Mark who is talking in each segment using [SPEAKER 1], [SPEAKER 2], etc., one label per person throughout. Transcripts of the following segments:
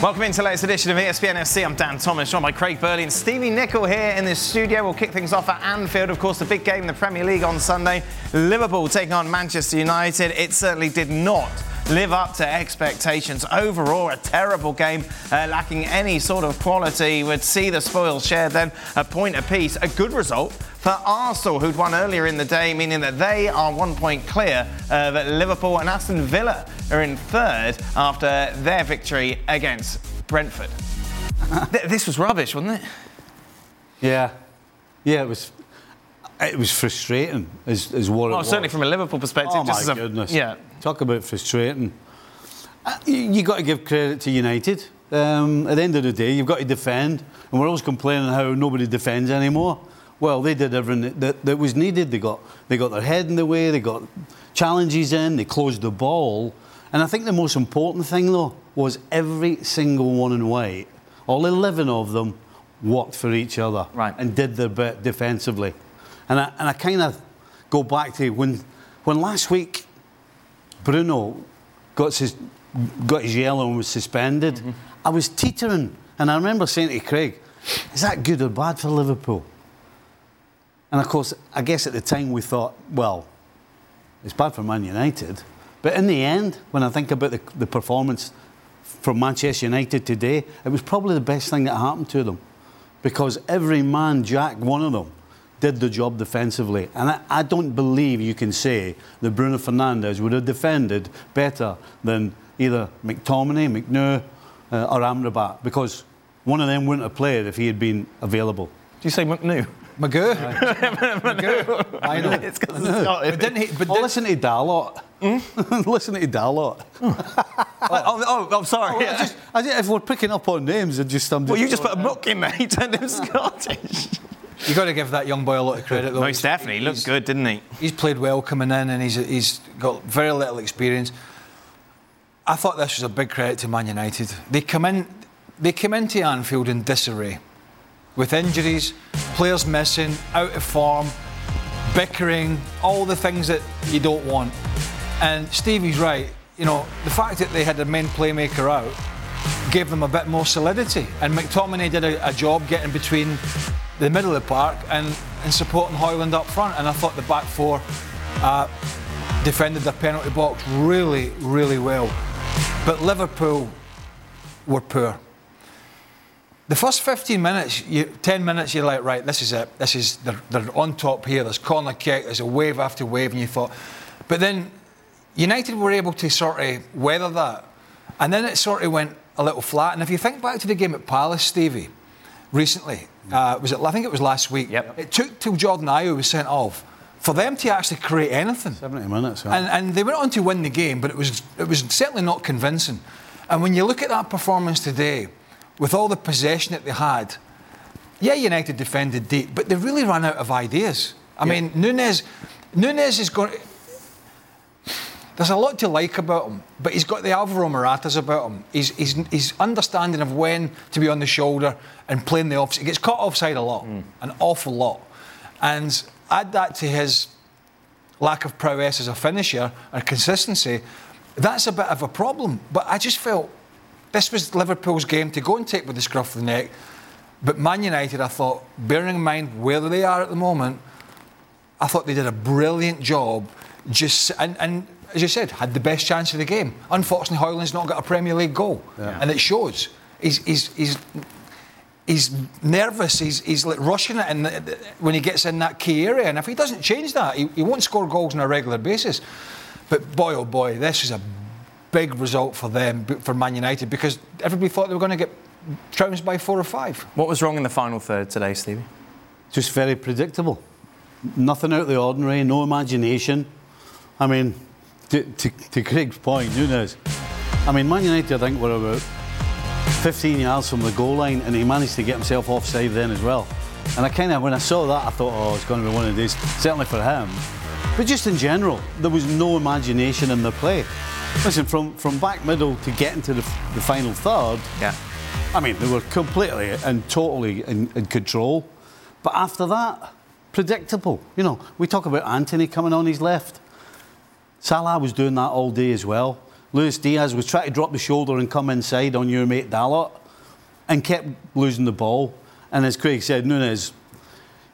[SPEAKER 1] Welcome into the latest edition of ESPN FC. I'm Dan Thomas, joined by Craig Burley and Stevie Nicol here in the studio. We'll kick things off at Anfield. Of course, the big game in the Premier League on Sunday. Liverpool taking on Manchester United. It certainly did not live up to expectations. Overall, a terrible game, uh, lacking any sort of quality. Would see the spoils shared then, a point apiece. A good result for Arsenal, who'd won earlier in the day, meaning that they are one point clear of Liverpool and Aston Villa are in third after their victory against Brentford. this was rubbish, wasn't it?
[SPEAKER 2] Yeah, yeah, it was. It was frustrating, as, as what
[SPEAKER 1] oh,
[SPEAKER 2] it was.
[SPEAKER 1] certainly from a Liverpool perspective.
[SPEAKER 2] Oh my
[SPEAKER 1] a,
[SPEAKER 2] goodness!
[SPEAKER 1] Yeah,
[SPEAKER 2] talk about frustrating. Uh, you, you got to give credit to United. Um, at the end of the day, you've got to defend, and we're always complaining how nobody defends anymore. Well, they did everything that, that was needed. They got they got their head in the way. They got challenges in. They closed the ball. And I think the most important thing, though, was every single one in white, all 11 of them, worked for each other
[SPEAKER 1] right.
[SPEAKER 2] and did their bit defensively. And I, and I kind of go back to when, when last week Bruno got his, got his yellow and was suspended, mm-hmm. I was teetering. And I remember saying to Craig, is that good or bad for Liverpool? And of course, I guess at the time we thought, well, it's bad for Man United. But in the end, when I think about the, the performance from Manchester United today, it was probably the best thing that happened to them. Because every man, Jack, one of them, did the job defensively. And I, I don't believe you can say that Bruno Fernandes would have defended better than either McTominay, McNew, uh, or Amrabat, because one of them wouldn't have played if he had been available.
[SPEAKER 1] Do you say McNew?
[SPEAKER 3] Magoo. Magoo.
[SPEAKER 2] I know.
[SPEAKER 1] It's because it's Scottish.
[SPEAKER 2] But didn't he? But oh, listen to Dalot. Mm? listen to Dalot.
[SPEAKER 1] oh, oh, oh, I'm sorry. Oh,
[SPEAKER 2] yeah. I just, I just, if we're picking up on names, I just I'm
[SPEAKER 1] just. Well, you just put a muck in there. He turned him Scottish.
[SPEAKER 3] You've got to give that young boy a lot of credit, though.
[SPEAKER 1] Most definitely. He looked good, didn't he?
[SPEAKER 3] He's played well coming in and he's, he's got very little experience. I thought this was a big credit to Man United. They come in, they came into Anfield in disarray with injuries, players missing, out of form, bickering, all the things that you don't want. And Stevie's right. You know, the fact that they had their main playmaker out gave them a bit more solidity. And McTominay did a, a job getting between the middle of the park and, and supporting Højlund up front. And I thought the back four uh, defended the penalty box really, really well. But Liverpool were poor the first 15 minutes, you, 10 minutes, you're like, right, this is it. This is, they're, they're on top here. There's corner kick, there's a wave after wave, and you thought. But then United were able to sort of weather that. And then it sort of went a little flat. And if you think back to the game at Palace, Stevie, recently, uh, was it, I think it was last week,
[SPEAKER 1] yep.
[SPEAKER 3] it took till Jordan Ayew was sent off for them to actually create anything.
[SPEAKER 2] 70 minutes,
[SPEAKER 3] yeah. and, and they went on to win the game, but it was, it was certainly not convincing. And when you look at that performance today, with all the possession that they had, yeah, United defended deep, but they really ran out of ideas. I yeah. mean, Nunez, Nunez is going. There's a lot to like about him, but he's got the Alvaro Moratas about him. He's, he's, he's understanding of when to be on the shoulder and playing the offside. He gets caught offside a lot, mm. an awful lot. And add that to his lack of prowess as a finisher and consistency, that's a bit of a problem. But I just felt this was Liverpool's game to go and take with the scruff of the neck. But Man United, I thought, bearing in mind where they are at the moment, I thought they did a brilliant job. Just and, and as you said, had the best chance of the game. Unfortunately, Højlund's not got a Premier League goal, yeah. and it shows. He's, he's, he's, he's nervous. He's, he's like rushing it, and when he gets in that key area, and if he doesn't change that, he, he won't score goals on a regular basis. But boy, oh boy, this is a big result for them, for Man United, because everybody thought they were going to get trounced by four or five.
[SPEAKER 1] What was wrong in the final third today, Stevie?
[SPEAKER 2] Just very predictable. Nothing out of the ordinary, no imagination. I mean, to, to, to Craig's point, Nunez, I mean, Man United, I think, were about 15 yards from the goal line, and he managed to get himself offside then as well. And I kind of, when I saw that, I thought, oh, it's going to be one of these, certainly for him. But just in general, there was no imagination in the play. Listen, from, from back middle to getting to the, the final third,
[SPEAKER 1] yeah.
[SPEAKER 2] I mean, they were completely and totally in, in control. But after that, predictable. You know, we talk about Antony coming on his left. Salah was doing that all day as well. Luis Diaz was trying to drop the shoulder and come inside on your mate Dalot and kept losing the ball. And as Craig said, Nunez,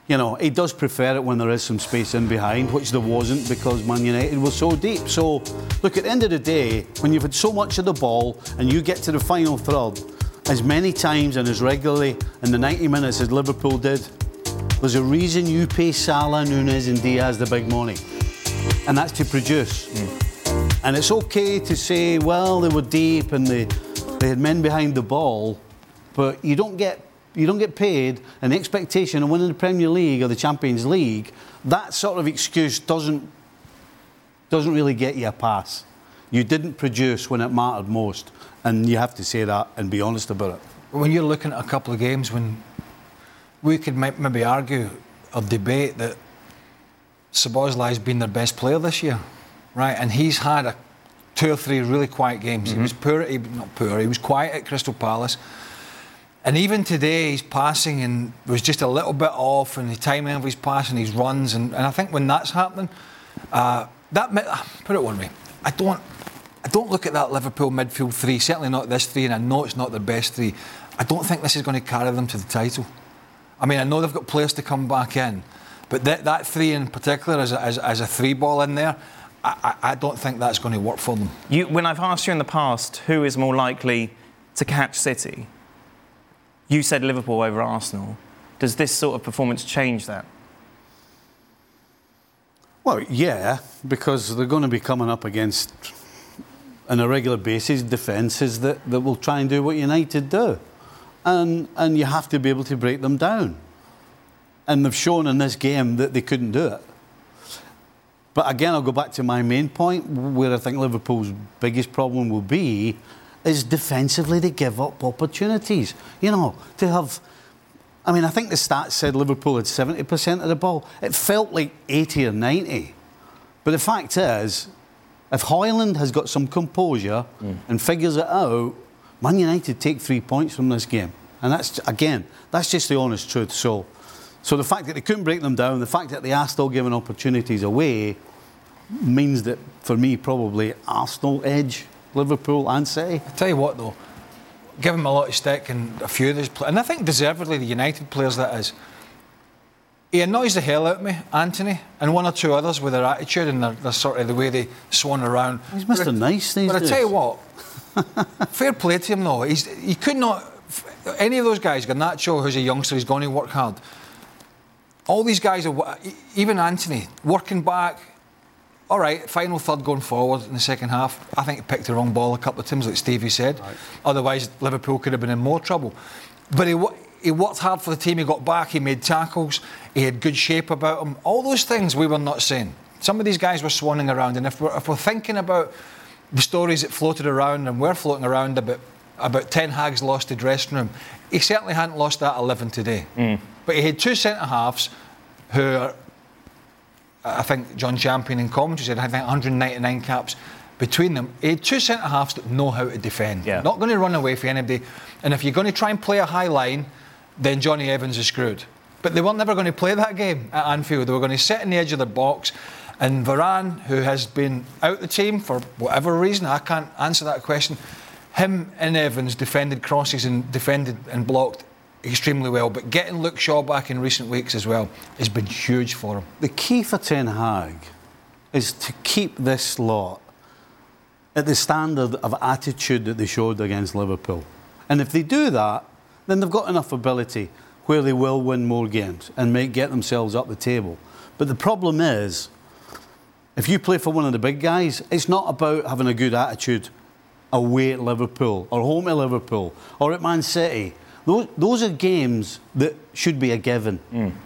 [SPEAKER 2] you know, he does prefer it when there is some space in behind, which there wasn't because Man United was so deep. So, look, at the end of the day, when you've had so much of the ball and you get to the final third as many times and as regularly in the 90 minutes as Liverpool did, there's a reason you pay Salah, Nunez, and Diaz the big money, and that's to produce. Mm. And it's okay to say, well, they were deep and they, they had men behind the ball, but you don't get you don't get paid an expectation of winning the Premier League or the Champions League. That sort of excuse doesn't doesn't really get you a pass. You didn't produce when it mattered most, and you have to say that and be honest about it.
[SPEAKER 3] When you're looking at a couple of games when we could maybe argue or debate that Szoboszlai has been their best player this year, right? And he's had a two or three really quiet games. Mm-hmm. He was poor, he, not poor, he was quiet at Crystal Palace. And even today, his passing and was just a little bit off, and the timing of his passing, his runs, and, and I think when that's happening, uh, that put it one way, I don't, I don't look at that Liverpool midfield three. Certainly not this three, and I know it's not the best three. I don't think this is going to carry them to the title. I mean, I know they've got players to come back in, but that, that three in particular, as a, as, as a three ball in there, I, I, don't think that's going to work for them.
[SPEAKER 1] You, when I've asked you in the past who is more likely to catch City, you said Liverpool over Arsenal. Does this sort of performance change that?
[SPEAKER 2] Well, yeah, because they're going to be coming up against, on a regular basis, defences that, that will try and do what United do and, and you have to be able to break them down. And they've shown in this game that they couldn't do it. But again, I'll go back to my main point, where I think Liverpool's biggest problem will be, is defensively they give up opportunities. You know, to have. I mean, I think the stats said Liverpool had 70% of the ball. It felt like 80 or 90. But the fact is, if Højlund has got some composure mm. and figures it out, Man United take three points from this game. And that's, again, that's just the honest truth. So, so the fact that they couldn't break them down, the fact that they are still giving opportunities away, means that for me, probably Arsenal edge Liverpool and City.
[SPEAKER 3] I tell you what, though, give them a lot of stick and a few of these players, and I think deservedly the United players that is. He annoys the hell out of me, Antony, and one or two others with their attitude and their, their sort of the way they swan around.
[SPEAKER 2] He's Mr. But nice these
[SPEAKER 3] But
[SPEAKER 2] days.
[SPEAKER 3] I tell you what, Fair play to him, though. He's, he could not. Any of those guys, Garnacho, who's a youngster, he's going to work hard. All these guys are, even Antony working back. All right, final third going forward in the second half. I think he picked the wrong ball a couple of times, like Stevie said. Right. Otherwise, Liverpool could have been in more trouble. But he, he worked hard for the team. He got back. He made tackles. He had good shape about him. All those things we were not seeing. Some of these guys were swanning around, and if we're, if we're thinking about the stories that floated around and were floating around about about Ten Hag's lost the dressing room. He certainly hadn't lost that 11 today. Mm. But he had two centre halves who are, I think John Champion in commentary said, I think 199 caps between them. He had two centre halves that know how to defend. Yeah. Not going to run away from anybody. And if you're going to try and play a high line, then Jonny Evans is screwed. But they were never going to play that game at Anfield. They were going to sit in the edge of the box and Varane, who has been out the team for whatever reason, I can't answer that question. Him and Evans defended crosses and defended and blocked extremely well. But getting Luke Shaw back in recent weeks as well has been huge for him.
[SPEAKER 2] The key for Ten Hag is to keep this lot at the standard of attitude that they showed against Liverpool. And if they do that, then they've got enough ability where they will win more games and make get themselves up the table. But the problem is if you play for one of the big guys, it's not about having a good attitude away at Liverpool or home at Liverpool or at Man City. Those, those are games that should be a given.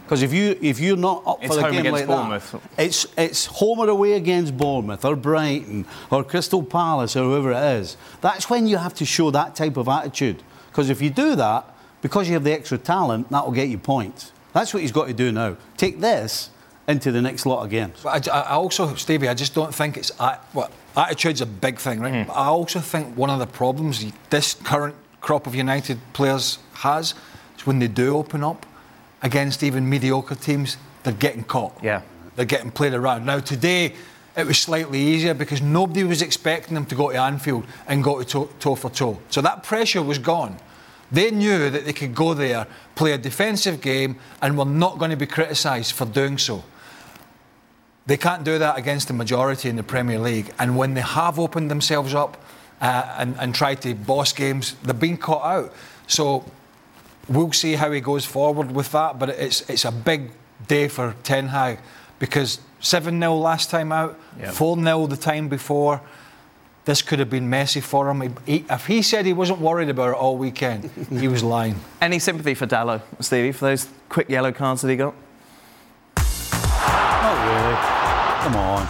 [SPEAKER 2] Because mm. if you if you're not up
[SPEAKER 1] it's
[SPEAKER 2] for
[SPEAKER 1] a
[SPEAKER 2] game like
[SPEAKER 1] Bournemouth.
[SPEAKER 2] that, it's it's home or away against Bournemouth or Brighton or Crystal Palace or whoever it is. That's when you have to show that type of attitude. Because if you do that, because you have the extra talent, that will get you points. That's what he's got to do now. Take this into the next lot of games.
[SPEAKER 3] But I, I also, Stevie, I just don't think it's what attitude's a big thing, right? Mm. But I also think one of the problems this current crop of United players has is when they do open up against even mediocre teams, they're getting caught.
[SPEAKER 1] Yeah,
[SPEAKER 3] they're getting played around. Now today, it was slightly easier because nobody was expecting them to go to Anfield and go to toe, toe for toe. So that pressure was gone. They knew that they could go there, play a defensive game, and were not going to be criticised for doing so. They can't do that against the majority in the Premier League. And when they have opened themselves up uh, and, and tried to boss games, they've been caught out. So we'll see how he goes forward with that. But it's, it's a big day for Ten Hag because 7 0 last time out, 4
[SPEAKER 1] Yep.
[SPEAKER 3] 0 the time before. This could have been messy for him. He- he- if he said he wasn't worried about it all weekend, he was lying.
[SPEAKER 1] Any sympathy for Dalot, Stevie, for those quick yellow cards that he got?
[SPEAKER 2] Come on.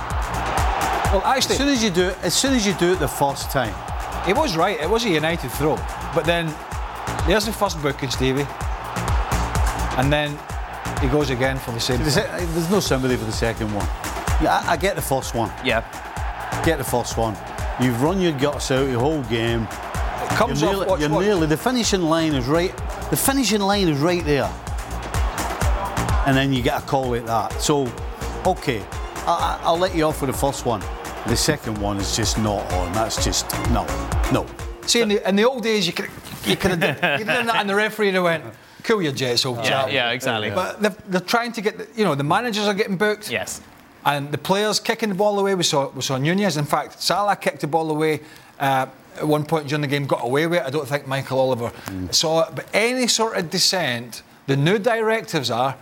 [SPEAKER 3] Well, actually,
[SPEAKER 2] As soon as you do it, as soon as you do it the first time,
[SPEAKER 3] he was right. It was a United throw. But then there's the first booking, Stevie. And then he goes again for the same
[SPEAKER 2] there's, no sympathy for the second one. Yeah, I, I get the first one.
[SPEAKER 1] Yeah.
[SPEAKER 2] Get the first one. You've run your guts out the whole game.
[SPEAKER 3] It comes
[SPEAKER 2] you're
[SPEAKER 3] off, watch,
[SPEAKER 2] you're
[SPEAKER 3] watch.
[SPEAKER 2] nearly the finishing line is right. The finishing line is right there, and then you get a call like that. So, okay, I, I- I'll let you off with the first one. The second one is just not on. That's just no, no.
[SPEAKER 3] See, in the, in the old days, you could you could have done, that, and the referee would went, "Cool your jets, old
[SPEAKER 1] Yeah,
[SPEAKER 3] chap."
[SPEAKER 1] yeah, exactly.
[SPEAKER 3] But they're, they're trying to get, the, you know, the managers are getting booked.
[SPEAKER 1] Yes.
[SPEAKER 3] And the players kicking the ball away. We saw we saw Nunez. In fact, Salah kicked the ball away uh, at one point during the game, got away with it. I don't think Michael Oliver saw it. But any sort of dissent, the new directives are.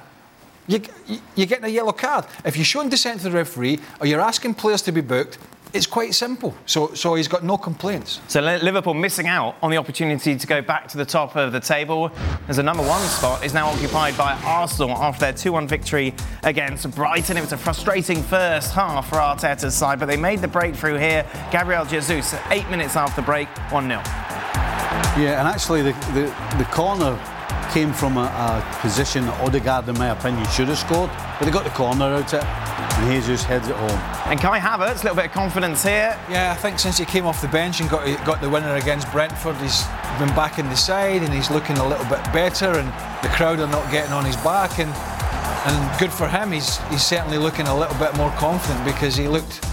[SPEAKER 3] You, you- you're getting a yellow card. If you're showing dissent to the referee or you're asking players to be booked, it's quite simple. So, so he's got no complaints.
[SPEAKER 1] So Liverpool missing out on the opportunity to go back to the top of the table as the number one spot is now occupied by Arsenal after their 2-1 victory against Brighton. It was a frustrating first half for Arteta's side, but they made the breakthrough here. Gabriel Jesus, eight minutes after break, 1-0.
[SPEAKER 2] Yeah, and actually the the, the corner came from a, a position that Odegaard, in my opinion, should have scored, but they got the corner out it, and Jesus heads it home.
[SPEAKER 1] And Kai Havertz, a little bit of confidence here.
[SPEAKER 3] Yeah, I think since he came off the bench and got got the winner against Brentford, he's been back in the side and he's looking a little bit better, and the crowd are not getting on his back, and and good for him. He's he's certainly looking a little bit more confident because he looked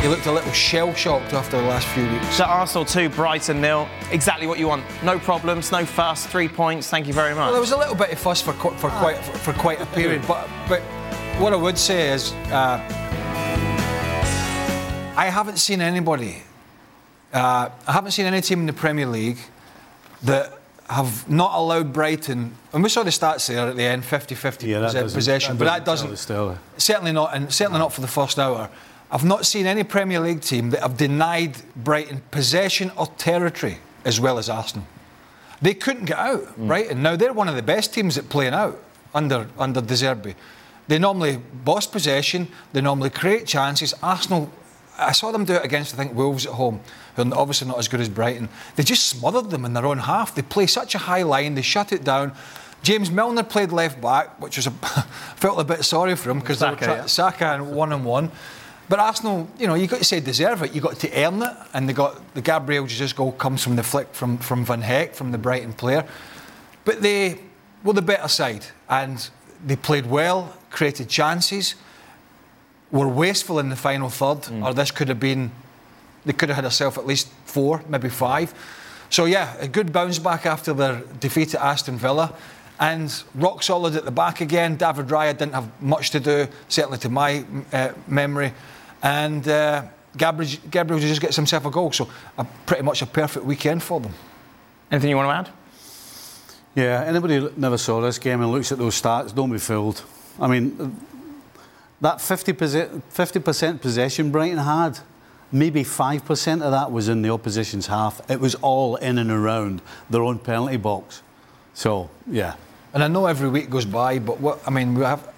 [SPEAKER 3] he looked a little shell shocked after the last few weeks.
[SPEAKER 1] So Arsenal 2, Brighton nil. Exactly what you want. No problems, no fuss, three points. Thank you very much.
[SPEAKER 3] Well, there was a little bit of fuss for qu- for quite for, quite a period, but but what I would say is uh, I haven't seen anybody, uh, I haven't seen any team in the Premier League that have not allowed Brighton, and we saw the stats there at the end, 50-50
[SPEAKER 2] Yeah, that
[SPEAKER 3] possess-
[SPEAKER 2] doesn't-
[SPEAKER 3] possession,
[SPEAKER 2] that
[SPEAKER 3] but that
[SPEAKER 2] doesn't
[SPEAKER 3] doesn't,
[SPEAKER 2] tell the story.
[SPEAKER 3] certainly not, and certainly not for the first hour. I've not seen any Premier League team that have denied Brighton possession or territory as well as Arsenal. They couldn't get out, hmm. right? And now they're one of the best teams at playing out under under De Zerbi. They normally boss possession. They normally create chances. Arsenal, I saw them do it against I think Wolves at home, who are obviously not as good as Brighton. They just smothered them in their own half. They play such a high line. They shut it down. James Milner played left back, which was a felt a bit sorry for him because they were
[SPEAKER 1] Saka, yeah.
[SPEAKER 3] Saka and one on one. But Arsenal, you know, you've got to say deserve it. You've got to earn it, and they got the Gabriel Jesus goal comes from the flick from from Van Hecke from the Brighton player. But they were the better side, and they played well, created chances, were wasteful in the final third, or this could have been. They could have had herself at least four, maybe five. So yeah, a good bounce back after their defeat at Aston Villa. And rock solid at the back again. David Raya didn't have much to do, certainly to my uh, memory. And uh, Gabriel, Gabriel just gets himself a goal. So a, pretty much a perfect weekend for them.
[SPEAKER 1] Anything you want to add?
[SPEAKER 2] Yeah, anybody that never saw this game and looks at those stats, don't be fooled. I mean, that 50%, 50% possession Brighton had, maybe 5% of that was in the opposition's half. It was all in and around their own penalty box. So, yeah.
[SPEAKER 3] And I know every week goes by, but what I mean, we have,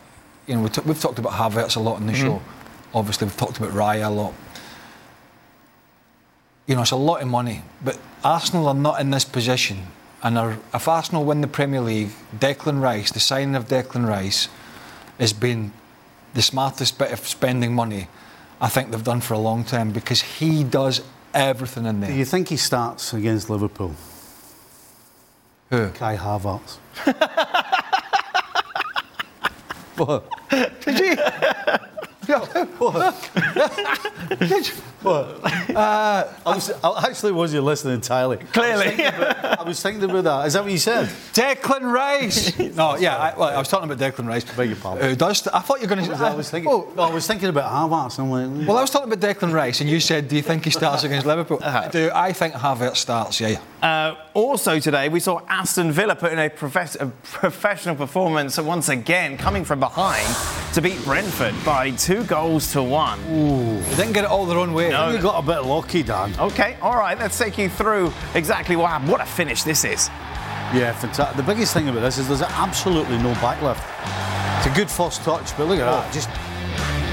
[SPEAKER 3] you know, we t- we've talked about Havertz a lot in the show. Obviously, we've talked about Raya a lot. You know, it's a lot of money, but Arsenal are not in this position. And are, if Arsenal win the Premier League, Declan Rice, the signing of Declan Rice, has been the smartest bit of spending money I think they've done for a long time because he does everything in there.
[SPEAKER 2] Do you think he starts against Liverpool?
[SPEAKER 3] Who?
[SPEAKER 2] Kai Havertz. what?
[SPEAKER 3] Did you?
[SPEAKER 2] I, was, I actually wasn't listening entirely.
[SPEAKER 1] Clearly.
[SPEAKER 2] I was thinking about that. Is that what you said?
[SPEAKER 3] Declan Rice. no, yeah, I, well, I was talking about Declan Rice.
[SPEAKER 2] Beg your pardon.
[SPEAKER 3] Who does? I thought you were going to.
[SPEAKER 2] I was thinking.
[SPEAKER 3] Oh,
[SPEAKER 2] no, I was thinking about Havertz. I'm like,
[SPEAKER 3] well, I was talking about Declan Rice, and you said, "Do you think he starts against Liverpool?"
[SPEAKER 1] Uh-huh.
[SPEAKER 3] Do I think Havertz starts? Yeah.
[SPEAKER 1] Uh, also today, we saw Aston Villa put in a, a professional performance once again, coming from behind to beat Brentford by two goals to one.
[SPEAKER 3] They didn't get it all their own way.
[SPEAKER 1] No.
[SPEAKER 2] you got a bit lucky, Dan.
[SPEAKER 1] Okay, all right, let's take you through exactly what happened. What a finish this is.
[SPEAKER 2] Yeah, fantastic. The biggest thing about this is there's absolutely no backlift. It's a good first touch, but look at that. Oh. Just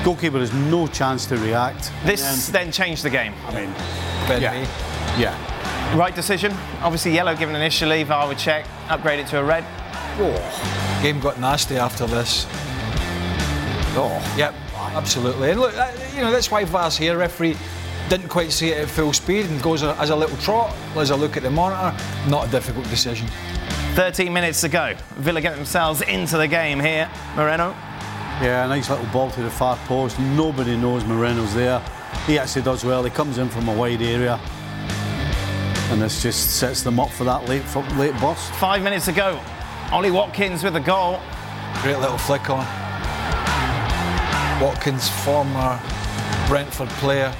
[SPEAKER 2] goalkeeper has no chance to react.
[SPEAKER 1] This then changed the game.
[SPEAKER 2] I mean, yeah, yeah.
[SPEAKER 1] Right decision. Obviously, yellow given initially. VAR would check, upgrade it to a red.
[SPEAKER 2] Oh,
[SPEAKER 3] Game got nasty after this.
[SPEAKER 2] oh.
[SPEAKER 3] Yep, absolutely. And look, uh, you know that's why VAR's here. Referee didn't quite see it at full speed and goes as a little trot. As a look at the monitor, not a difficult decision.
[SPEAKER 1] 13 minutes to go. Villa get themselves into the game here. Moreno.
[SPEAKER 2] Yeah, a nice little ball to the far post. Nobody knows Moreno's there. He actually does well. He comes in from a wide area. And this just sets them up for that late late burst.
[SPEAKER 1] Five minutes to go. Ollie Watkins with the goal.
[SPEAKER 3] Great little flick on. Watkins, former Brentford player.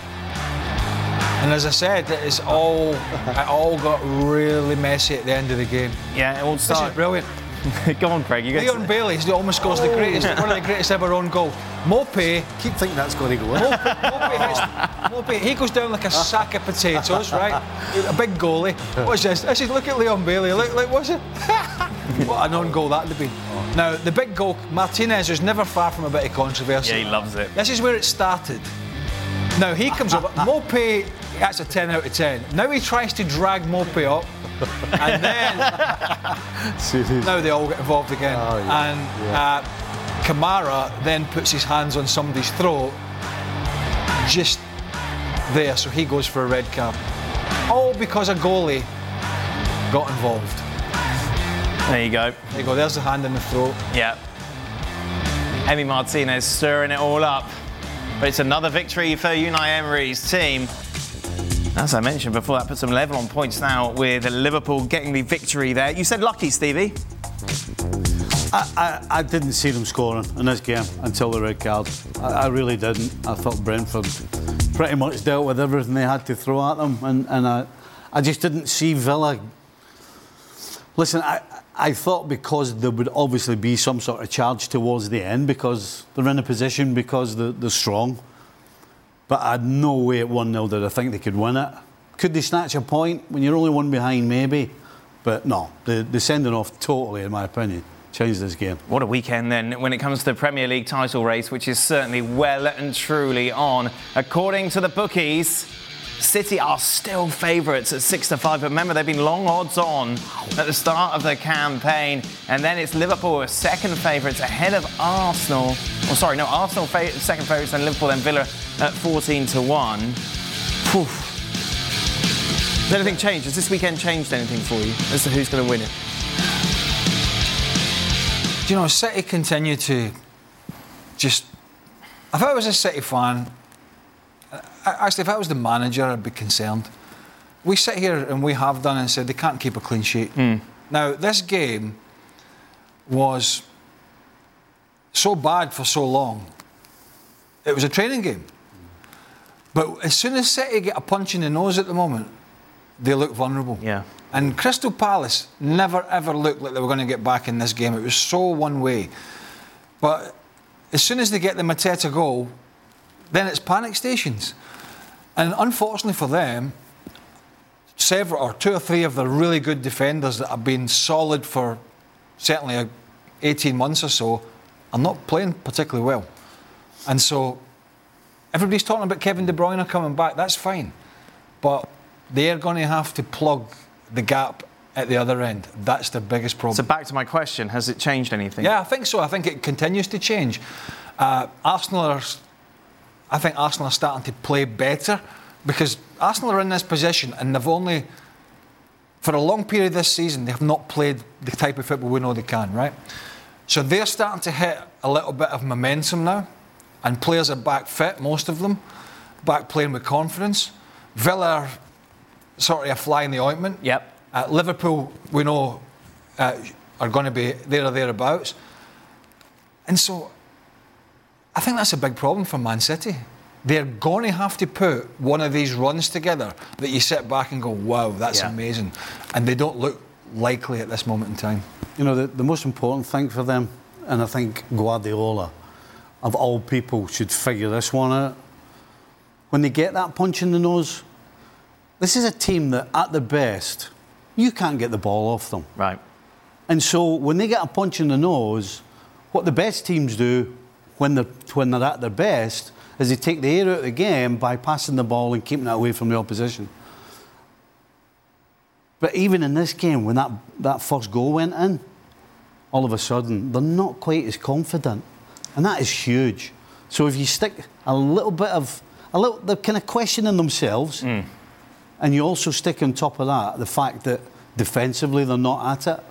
[SPEAKER 3] And as I said, it is all it all got really messy at the end of the game.
[SPEAKER 1] Yeah, it all
[SPEAKER 3] This is
[SPEAKER 1] started.
[SPEAKER 3] brilliant.
[SPEAKER 1] Go on, Craig. You get
[SPEAKER 3] Leon Bailey almost scores the greatest, one of the greatest ever own goals. Maupay,
[SPEAKER 2] Keep thinking that's going to go in.
[SPEAKER 3] Maupay, hits, Maupay, he goes down like a sack of potatoes, right? A big goalie. What's this? This is look at Leon Bailey. Look, like what's it? what an own goal that'd have been. Now the big goal, Martinez was never far from a bit of controversy.
[SPEAKER 1] Yeah, he loves it.
[SPEAKER 3] This is where it started. Now he comes up. Maupay, that's a 10 out of 10. Now he tries to drag Maupay up, and then now they all get involved again.
[SPEAKER 2] Oh, yeah.
[SPEAKER 3] And uh, Kamara then puts his hands on somebody's throat, just there, so he goes for a red card. All because a goalie got involved.
[SPEAKER 1] There you go.
[SPEAKER 3] There you go. There's the hand in the throat.
[SPEAKER 1] Yeah. Emi Martinez stirring it all up. But it's another victory for Unai Emery's team. As I mentioned before, that puts them level on points now with Liverpool getting the victory there. You said lucky, Stevie.
[SPEAKER 2] I, I, I didn't see them scoring in this game until the red card. I, I really didn't. I thought Brentford pretty much dealt with everything they had to throw at them, and, and I, I just didn't see Villa. Listen, I, I thought because there would obviously be some sort of charge towards the end because they're in a position because they're, they're strong. But I had no way at 1 0 that I think they could win it. Could they snatch a point when you're only one behind? Maybe. But no, the, the sending off totally, in my opinion, changed this game.
[SPEAKER 1] What a weekend then when it comes to the Premier League title race, which is certainly well and truly on. According to the bookies, City are still favourites at 6 to 5. But remember, they've been long odds on at the start of the campaign. And then it's Liverpool are second favourites ahead of Arsenal. Oh, sorry, no, Arsenal fa- second favourites, then Liverpool, then Villa at 14 to 1. Phew. Has anything changed? Has this weekend changed anything for you as to who's going to win it?
[SPEAKER 3] Do you know, City continue to just. If I was a City fan, actually, if I was the manager, I'd be concerned. We sit here and we have done and said they can't keep a clean sheet. Hmm. Now, this game was so bad for so long. It was a training game. But as soon as City get a punch in the nose at the moment, they look vulnerable.
[SPEAKER 1] Yeah.
[SPEAKER 3] And Crystal Palace never ever looked like they were going to get back in this game. It was so one way. But as soon as they get the Mateta goal, then it's panic stations. And unfortunately for them, several or two or three of the really good defenders that have been solid for certainly 18 months or so are not playing particularly well. And so everybody's talking about Kevin De Bruyne coming back. That's fine. But they're going to have to plug the gap at the other end. That's the biggest problem.
[SPEAKER 1] So back to my question: Has it changed anything?
[SPEAKER 3] Yeah, I think so. I think it continues to change. Uh, Arsenal are, I think Arsenal are starting to play better because Arsenal are in this position and they've only, for a long period this season, they have not played the type of football we know they can, right? So they're starting to hit a little bit of momentum now. and players are back fit, most of them, back playing with confidence. Villa are sort of a fly in the ointment.
[SPEAKER 1] Yep.
[SPEAKER 3] Uh, Liverpool, we know, uh, are going to be there or thereabouts. And so I think that's a big problem for Man City. They're going to have to put one of these runs together that you sit back and go, wow, that's
[SPEAKER 1] Yeah.
[SPEAKER 3] amazing. And they don't look likely at this moment in time.
[SPEAKER 2] You know, the, the most important thing for them, and I think Guardiola, of all people, should figure this one out. When they get that punch in the nose, this is a team that, at the best, you can't get the ball off them.
[SPEAKER 1] Right.
[SPEAKER 2] And so when they get a punch in the nose, what the best teams do when they're, when they're at their best is they take the air out of the game by passing the ball and keeping it away from the opposition. But even in this game, when that, that first goal went in, all of a sudden, they're not quite as confident. And that is huge. So if you stick a little bit of, a little, they're kind of questioning themselves, mm. and you also stick on top of that the fact that defensively they're not at it,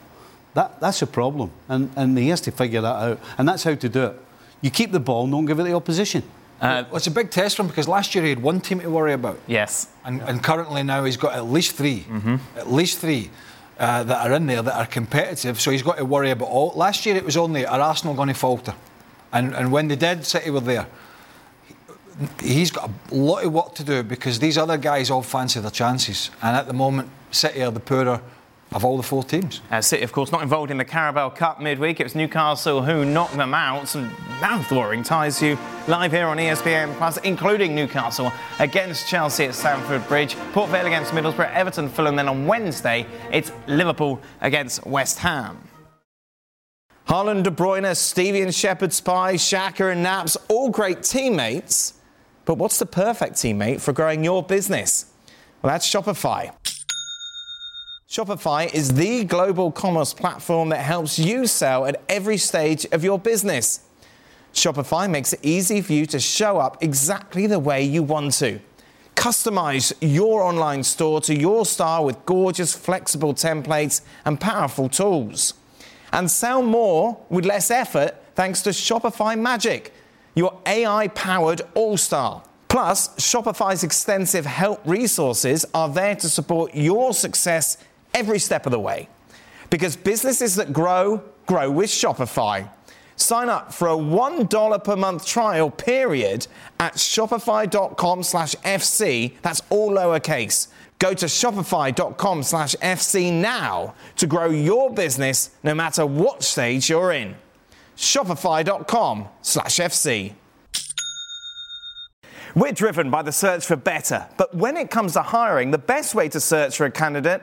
[SPEAKER 2] that, that's a problem. And, and he has to figure that out. And that's how to do it. You keep the ball and don't give it to the opposition.
[SPEAKER 1] Uh,
[SPEAKER 3] well, it's a big test for him because last year he had one team to worry about.
[SPEAKER 1] yes.
[SPEAKER 3] And, and currently now he's got at least 3
[SPEAKER 1] Mm-hmm.
[SPEAKER 3] at least three uh, that are in there that are competitive. So he's got to worry about all. Last year it was only are Arsenal going to falter, and and when they did, City were there. He's got a lot of work to do because these other guys all fancy their chances, and at the moment City are the poorer of all the four teams.
[SPEAKER 1] Uh, City, of course, not involved in the Carabao Cup midweek. It was Newcastle who knocked them out. Some mouth-watering ties you live here on ESPN Plus, including Newcastle against Chelsea at Stamford Bridge, Port Vale against Middlesbrough, Everton, Fulham. Then on Wednesday, it's Liverpool against West Ham. Haaland, De Bruyne, Stevie and Shepherd, Spy, Shaka and Naps, all great teammates. But what's the perfect teammate for growing your business? Well, that's Shopify. Shopify is the global commerce platform that helps you sell at every stage of your business. Shopify makes it easy for you to show up exactly the way you want to. Customize your online store to your style with gorgeous, flexible templates and powerful tools. And sell more with less effort thanks to Shopify Magic, your AI powered all star. Plus, Shopify's extensive help resources are there to support your success every step of the way. Because businesses that grow, grow with Shopify. Sign up for a $1 per month trial period at shopify.com slash FC. That's all lowercase. Go to shopify.com slash FC now to grow your business no matter what stage you're in. Shopify.com slash FC. We're driven by the search for better, but when it comes to hiring, the best way to search for a candidate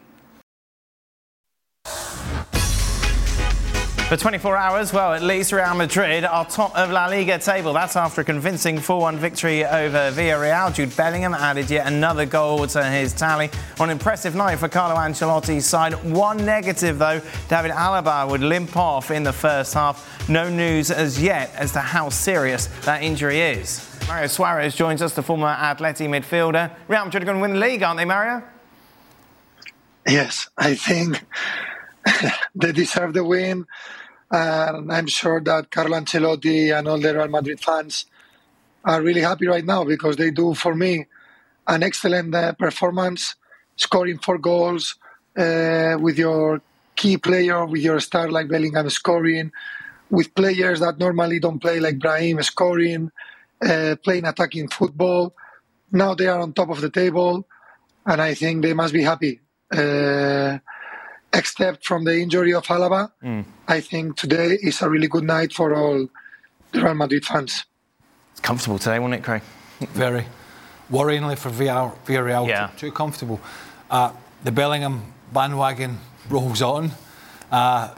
[SPEAKER 1] For 24 hours, well, at least Real Madrid are top of La Liga table. That's after a convincing 4-1 victory over Villarreal. Jude Bellingham added yet another goal to his tally. On an impressive night for Carlo Ancelotti's side. One negative, though, David Alaba would limp off in the first half. No news as yet as to how serious that injury is. Mario Suarez joins us, the former Atleti midfielder. Real Madrid are going to win the league, aren't they, Mario?
[SPEAKER 4] Yes, I think they deserve the win. And I'm sure that Carlo Ancelotti and all the Real Madrid fans are really happy right now because they do, for me, an excellent uh, performance, scoring four goals uh, with your key player, with your star like Bellingham scoring, with players that normally don't play like Brahim scoring, uh, playing attacking football. Now they are on top of the table, and I think they must be happy. Uh, except from the injury of Alaba, mm. I think today is a really good night for all the Real Madrid fans.
[SPEAKER 1] It's comfortable today, wasn't it, Craig?
[SPEAKER 3] Very. Worryingly for Villarreal, yeah. too, too comfortable. Uh, the Bellingham bandwagon rolls on. Uh,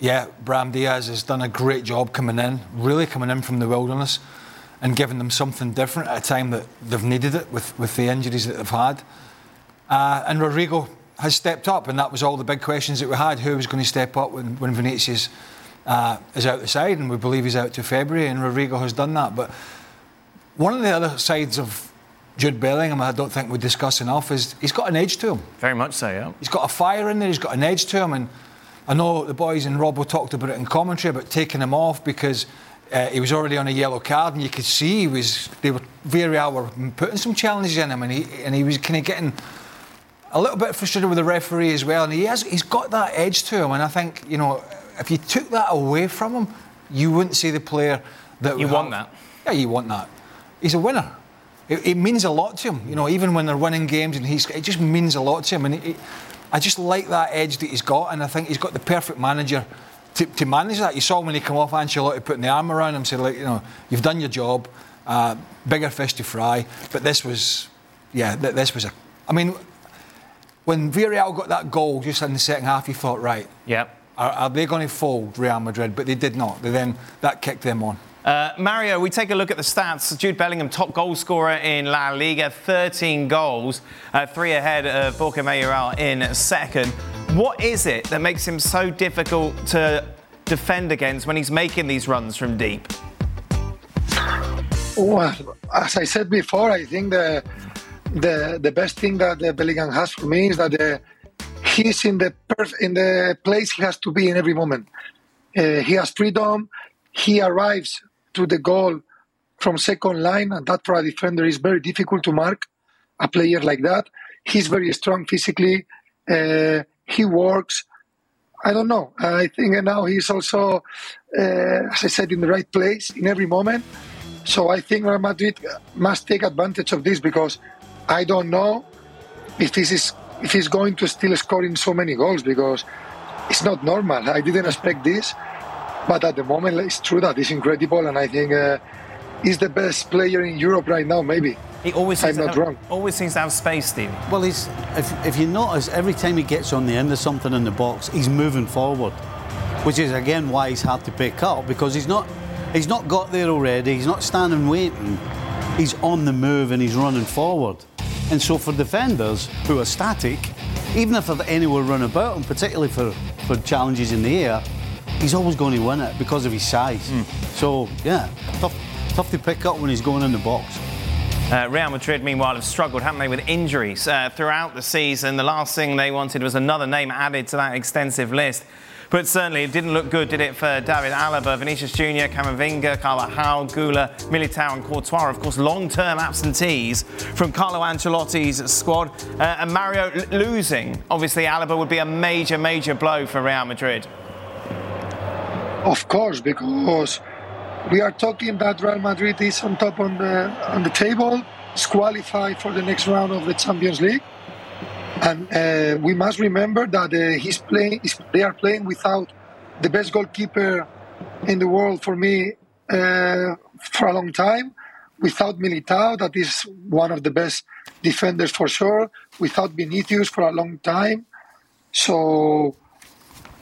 [SPEAKER 3] yeah, Brahim Diaz has done a great job coming in, really coming in from the wilderness and giving them something different at a time that they've needed it with, with the injuries that they've had. Uh, and Rodrygo has stepped up, and that was all the big questions that we had. Who was going to step up when, when Vinicius uh, is out the side? And we believe he's out to February, and Rodrygo has done that. But one of the other sides of Jude Bellingham, I don't think we discuss enough, is he's got an edge to him.
[SPEAKER 1] Very much so, yeah.
[SPEAKER 3] He's got a fire in there, he's got an edge to him, and I know the boys and Robbo talked about it in commentary about taking him off because uh, he was already on a yellow card, and you could see he was. They were Villarreal were putting some challenges in him, and he and he was kind of getting a little bit frustrated with the referee as well. And he has he's got that edge to him, and I think you know if you took that away from him, you wouldn't see the player that
[SPEAKER 1] you want have. that.
[SPEAKER 3] Yeah, you want that. He's a winner. It, it, means a lot to him, you know. Even when they're winning games, and he's it just means a lot to him, and. It, I just like that edge that he's got, and I think he's got the perfect manager to, to manage that. You saw when he came off Ancelotti putting the arm around him, said, like, you know, you've done your job, uh, bigger fish to fry. But this was, yeah, th- this was a. I mean, when Villarreal got that goal just in the second half, you thought, right,
[SPEAKER 1] yeah,
[SPEAKER 3] are, are they going to fold Real Madrid? But they did not. They then that kicked them on.
[SPEAKER 1] Uh, Mario, we take a look at the stats. Jude Bellingham, top goal scorer in La Liga, 13 goals, uh, three ahead of Borja Mayoral in second. What is it that makes him so difficult to defend against when he's making these runs from deep?
[SPEAKER 4] Well, as I said before, I think the the the best thing that Bellingham has for me is that the, he's in the perf- in the place he has to be in every moment. Uh, he has freedom. He arrives to the goal from second line, and that for a defender is very difficult to mark a player like that. He's very strong physically. Uh, he works. I don't know. I think now he's also, uh, as I said, in the right place in every moment. So I think Real Madrid must take advantage of this because I don't know if this is if he's going to still scoring so many goals because it's not normal. I didn't expect this. But at the moment, it's true that it's incredible, and I think uh, he's the best player in Europe right now. Maybe.
[SPEAKER 1] He always I'm not have, wrong. Always seems to have space, Steve.
[SPEAKER 2] Well, he's if, if you notice, every time he gets on the end of something in the box, he's moving forward, which is again why he's hard to pick up because he's not he's not got there already. He's not standing waiting. He's on the move and he's running forward. And so for defenders who are static, even if there's anywhere run about, and particularly for, for challenges in the air, he's always going to win it because of his size. Mm. So, yeah, tough, tough to pick up when he's going in the box.
[SPEAKER 1] Uh, Real Madrid, meanwhile, have struggled, haven't they, with injuries uh, throughout the season. The last thing they wanted was another name added to that extensive list. But certainly it didn't look good, did it, for David Alaba, Vinicius Jr., Camavinga, Carvajal, Güler, Militao and Courtois, of course, long-term absentees from Carlo Ancelotti's squad. Uh, and Mario losing, obviously, Alaba would be a major, major blow for Real Madrid.
[SPEAKER 4] Of course, because we are talking that Real Madrid is on top on the on the table, qualified for the next round of the Champions League, and uh, we must remember that uh, he's playing. They are playing without the best goalkeeper in the world for me uh, for a long time. Without Militao, that is one of the best defenders for sure. Without Vinicius for a long time, so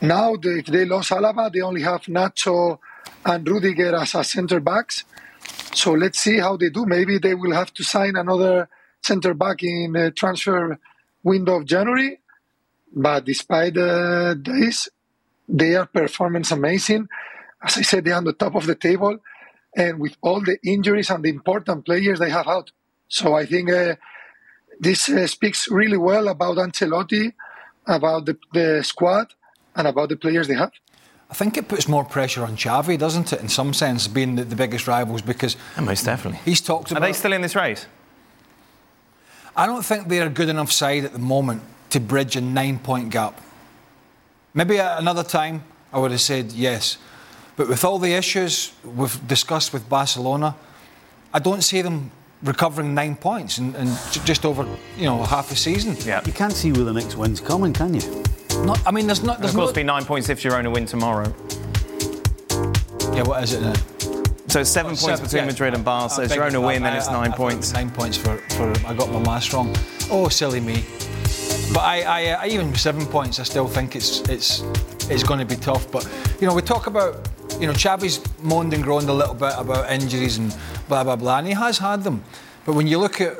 [SPEAKER 4] now, if they lost Alaba, they only have Nacho and Rudiger as a centre backs. So let's see how they do. Maybe they will have to sign another centre back in the transfer window of January. But despite uh, this, their performance amazing. As I said, they're on the top of the table, and with all the injuries and the important players they have out. So I think uh, this uh, speaks really well about Ancelotti, about the, the squad, and about the players they have.
[SPEAKER 3] I think it puts more pressure on Xavi, doesn't it? In some sense, being the, the biggest rivals, because
[SPEAKER 1] and most definitely
[SPEAKER 3] he's talked about.
[SPEAKER 1] Are they still in this race?
[SPEAKER 3] I don't think they're a good enough side at the moment to bridge a nine-point gap. Maybe at another time I would have said yes, but with all the issues we've discussed with Barcelona, I don't see them recovering nine points in, in just over you know half a season.
[SPEAKER 2] Yeah, you can't see where the next win's coming, can you?
[SPEAKER 3] Not, I mean, there's not.
[SPEAKER 1] And
[SPEAKER 3] There's
[SPEAKER 1] of course,
[SPEAKER 3] no,
[SPEAKER 1] be nine points if Girona win tomorrow.
[SPEAKER 3] yeah, what is it now?
[SPEAKER 1] So it's seven oh, points
[SPEAKER 3] Seven-
[SPEAKER 1] between
[SPEAKER 3] yeah.
[SPEAKER 1] Madrid and Barca.
[SPEAKER 3] I
[SPEAKER 1] If
[SPEAKER 3] beg your
[SPEAKER 1] Girona win, then it's nine
[SPEAKER 3] I
[SPEAKER 1] points.
[SPEAKER 3] Nine points for, for I got my maths wrong. Oh, silly me. But I, I, I even with seven points, I still think it's it's it's going to be tough. But you know, we talk about you know Xavi's moaned and groaned a little bit about injuries and blah blah blah, and he has had them. But when you look at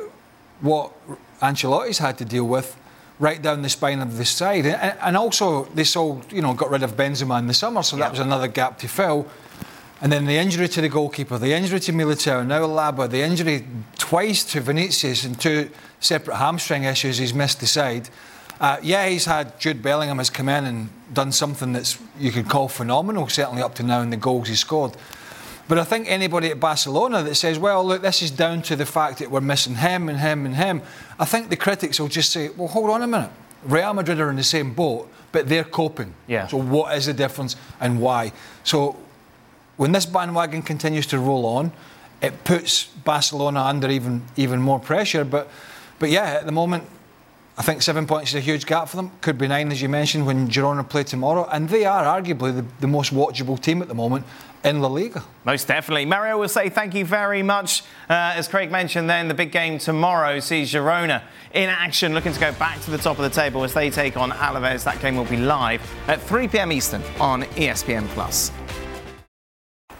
[SPEAKER 3] what Ancelotti's had to deal with, right down the spine of the side, and, and also they sold you know got rid of Benzema in the summer, so that was another gap to fill. And then the injury to the goalkeeper, the injury to Militao, now Alaba, the injury twice to Vinicius and two separate hamstring issues he's missed the side. Uh, yeah, he's had Jude Bellingham has come in and done something that's you could call phenomenal, certainly up to now in the goals he scored. But I think anybody at Barcelona that says, well, look, this is down to the fact that we're missing him and him and him, I think the critics will just say, well, hold on a minute. Real Madrid are in the same boat, but they're coping.
[SPEAKER 1] Yeah.
[SPEAKER 3] So what is the difference and why? So when this bandwagon continues to roll on, it puts Barcelona under even even more pressure. But but yeah, at the moment, I think seven points is a huge gap for them. Could be nine, as you mentioned, when Girona play tomorrow, and they are arguably the, the most watchable team at the moment in La Liga.
[SPEAKER 1] Most definitely. Mario will say thank you very much. Uh, as Craig mentioned, then the big game tomorrow sees Girona in action, looking to go back to the top of the table as they take on Alaves. That game will be live at 3 p.m. Eastern on ESPN Plus.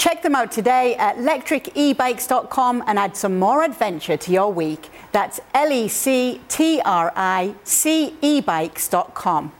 [SPEAKER 5] Check them out today at lectricebikes.com and add some more adventure to your week. That's L E C T R I C ebikes.com.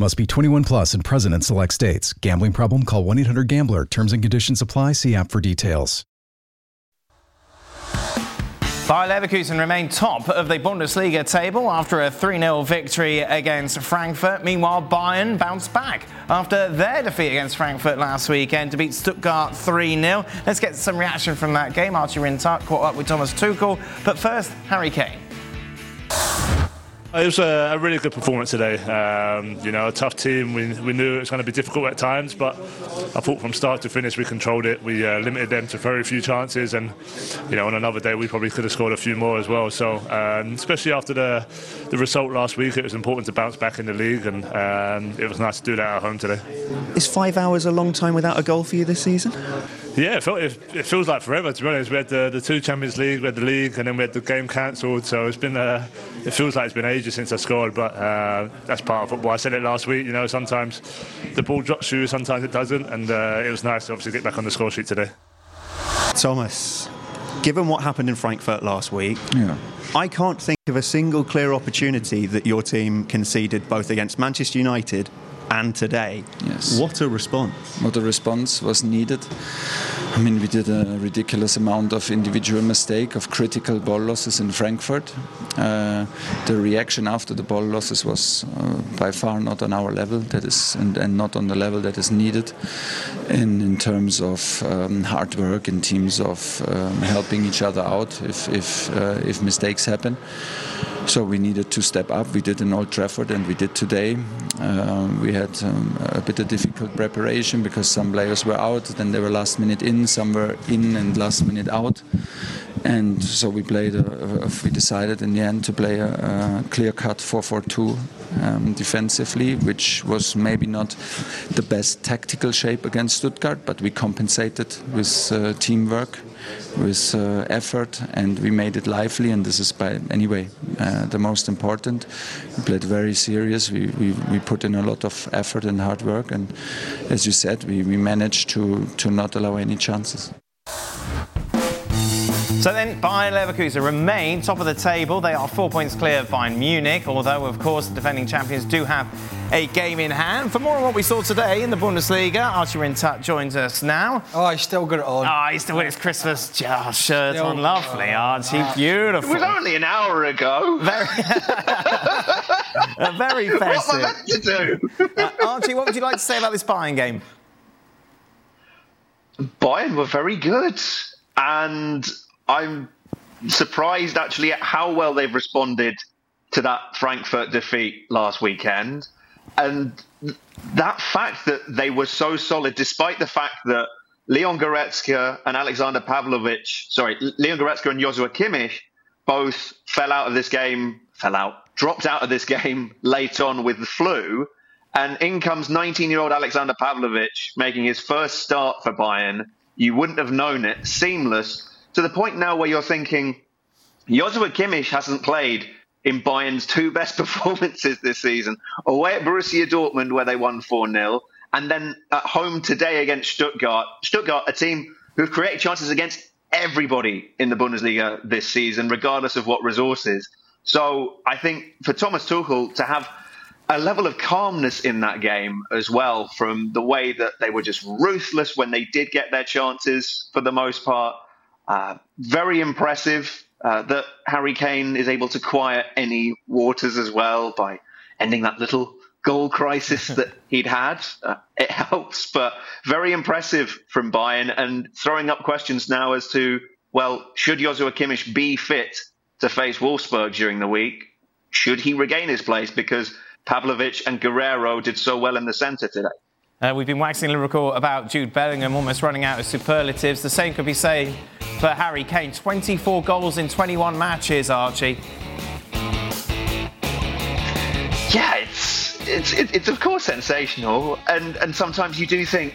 [SPEAKER 6] Must be 21 plus and present in select states. Gambling problem? Call 1 800 Gambler. Terms and conditions apply. See app for details.
[SPEAKER 1] Bayer Leverkusen remain top of the Bundesliga table after a 3 0 victory against Frankfurt. Meanwhile, Bayern bounced back after their defeat against Frankfurt last weekend to beat Stuttgart 3 0. Let's get some reaction from that game. Archie Rhind-Tutt caught up with Thomas Tuchel. But first, Harry Kane.
[SPEAKER 7] It was a, a really good performance today. Um, you know, a tough team. We, we knew it was going to be difficult at times, but I thought from start to finish we controlled it. We uh, limited them to very few chances, and you know, on another day we probably could have scored a few more as well. So, um, especially after the the result last week, it was important to bounce back in the league, and um, it was nice to do that at home today.
[SPEAKER 8] Is five hours a long time without a goal for you this season?
[SPEAKER 7] Yeah, it, felt, it, it feels like forever to be honest. We had the, the two Champions League, we had the league, and then we had the game cancelled. So it's been uh, it feels like it's been ages since I scored, but uh, that's part of football. I said it last week. You know, sometimes the ball drops you, sometimes it doesn't, and uh, it was nice to obviously get back on the score sheet today.
[SPEAKER 8] Thomas, given what happened in Frankfurt last week,
[SPEAKER 9] Yeah.
[SPEAKER 8] I can't think of a single clear opportunity that your team conceded both against Manchester United and today.
[SPEAKER 9] Yes.
[SPEAKER 8] What a response.
[SPEAKER 9] What the response was needed. I mean, we did a ridiculous amount of individual mistake of critical ball losses in Frankfurt. Uh, the reaction after the ball losses was uh, by far not on our level. That is, and, and not on the level that is needed, in in terms of um, hard work, in terms of um, helping each other out if if uh, if mistakes happen. So we needed to step up. We did in Old Trafford, and we did today. Um, we had um, a bit of difficult preparation because some players were out, then they were last minute in, some were in and last minute out, and so we played. A, a, we decided in the end to play a, a clear-cut 4-4-2 um, defensively, which was maybe not the best tactical shape against Stuttgart, but we compensated with uh, teamwork with uh, effort and we made it lively and this is by anyway uh, the most important. We played very serious. We, we, we put in a lot of effort and hard work. And as you said we, we managed to, to not allow any chances
[SPEAKER 1] So then Bayern Leverkusen remain top of the table. They are four points clear of Bayern Munich, although, of course, the defending champions do have a game in hand. For more on what we saw today in the Bundesliga, Archie Rhind-Tutt joins us now.
[SPEAKER 3] Oh, he's still got it on.
[SPEAKER 1] Oh, he's still with his Christmas shirt still, on. Lovely, Archie. Beautiful.
[SPEAKER 10] It was only an hour ago.
[SPEAKER 1] Very, very festive.
[SPEAKER 10] What am I meant to do?
[SPEAKER 1] uh, Archie, what would you like to say about this Bayern game?
[SPEAKER 10] Bayern were very good. And I'm surprised actually at how well they've responded to that Frankfurt defeat last weekend. And that fact that they were so solid, despite the fact that Leon Goretzka and Alexander Pavlovich, sorry, Leon Goretzka and Joshua Kimmich both fell out of this game, fell out, dropped out of this game late on with the flu. And in comes 19 year old Alexander Pavlovich making his first start for Bayern. You wouldn't have known it. Seamless to the point now where you're thinking Joshua Kimmich hasn't played in Bayern's two best performances this season. Away at Borussia Dortmund, where they won 4 0, and then at home today against Stuttgart. Stuttgart, a team who've created chances against everybody in the Bundesliga this season, regardless of what resources. So I think for Thomas Tuchel to have a level of calmness in that game as well, from the way that they were just ruthless when they did get their chances for the most part. Uh, very impressive uh, that Harry Kane is able to quiet any waters as well by ending that little goal crisis that he'd had. Uh, it helps, but very impressive from Bayern and throwing up questions now as to, well, should Joshua Kimmich be fit to face Wolfsburg during the week? Should he regain his place? Because Pavlovic and Guerreiro did so well in the centre today.
[SPEAKER 1] Uh, we've been waxing lyrical about Jude Bellingham almost running out of superlatives. The same could be said for Harry Kane. 24 goals in 21 matches, Archie.
[SPEAKER 10] Yeah, it's it's it's of course sensational, and and sometimes you do think,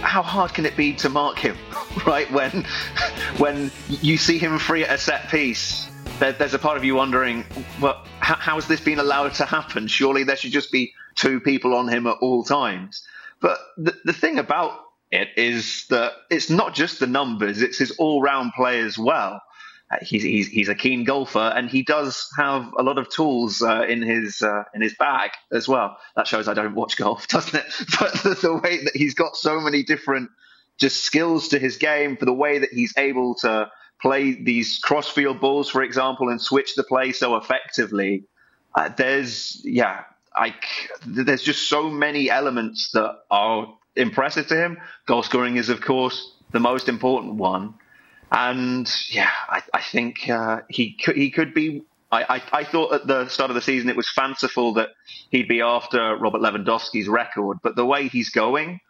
[SPEAKER 10] how hard can it be to mark him, right? When when you see him free at a set piece, there's a part of you wondering, well, how, has this been allowed to happen? Surely there should just be two people on him at all times. But the, the thing about it is that it's not just the numbers, it's his all round play as well. Uh, he's, he's, he's a keen golfer and he does have a lot of tools uh, in his uh, in his bag as well. That shows I don't watch golf, doesn't it? But the, the way that he's got so many different just skills to his game for the way that he's able to play these crossfield balls, for example, and switch the play so effectively. Uh, there's yeah, I, there's just so many elements that are impressive to him. Goal scoring is, of course, the most important one. And yeah, I, I think uh, he could, he could be. I, I, I, thought at the start of the season it was fanciful that he'd be after Robert Lewandowski's record, but the way he's going,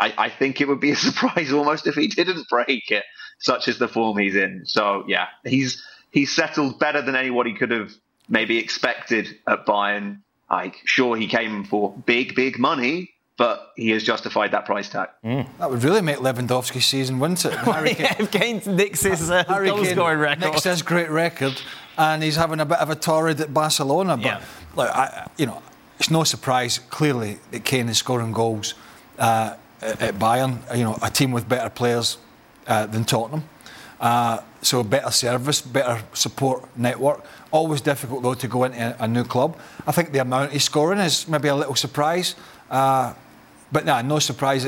[SPEAKER 10] I, I think it would be a surprise almost if he didn't break it, such as the form he's in. So yeah, he's he's settled better than anybody could have maybe expected at Bayern. Like, sure, he came for big, big money, but he has justified that price tag.
[SPEAKER 3] Mm. That would really make Lewandowski's season, wouldn't it?
[SPEAKER 1] Harry Kane, if Kane nicks his uh, Harry goal scoring record.
[SPEAKER 3] Nicks his great record, and he's having a bit of a torrid at Barcelona. But yeah. look, I, you know, it's no surprise clearly that Kane is scoring goals uh, at Bayern. You know, a team with better players uh, than Tottenham. Uh, so better service, better support network. Always difficult though to go into a, new club. I think the amount he's scoring is maybe a little surprise. Uh, but nah, no surprise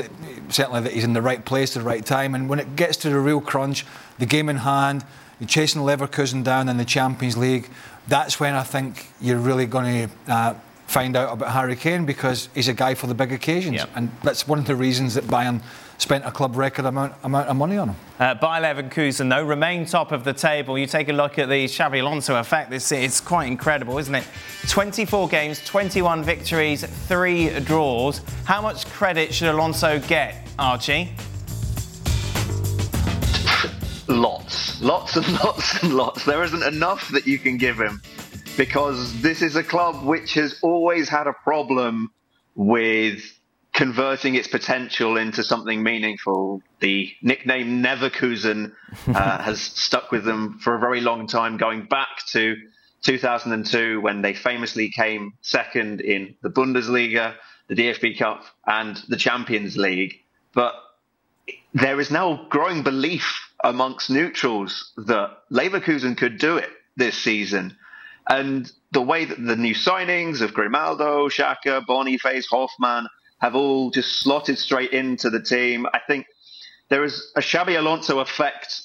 [SPEAKER 3] certainly that he's in the right place at the right time. And when it gets to the real crunch, the game in hand, you're chasing Leverkusen down in the Champions League, that's when I think you're really going to uh, find out about Harry Kane because he's a guy for the big occasions. Yep. And that's one of the reasons that Bayern spent a club record amount, amount of money on him.
[SPEAKER 1] Uh, Bayer Leverkusen, though, remain top of the table. You take a look at the Xabi Alonso effect. This it's quite incredible, isn't it? 24 games, 21 victories, three draws. How much credit should Alonso get, Archie?
[SPEAKER 10] Lots, lots and lots and lots. There isn't enough that you can give him because this is a club which has always had a problem with converting its potential into something meaningful. The nickname Neverkusen uh, has stuck with them for a very long time, going back to 2002 when they famously came second in the Bundesliga, the DFB Cup, and the Champions League. But there is now growing belief amongst neutrals that Leverkusen could do it this season. And the way that the new signings of Grimaldo, Xhaka, Boniface, Hofmann have all just slotted straight into the team, I think there is a Xabi Alonso effect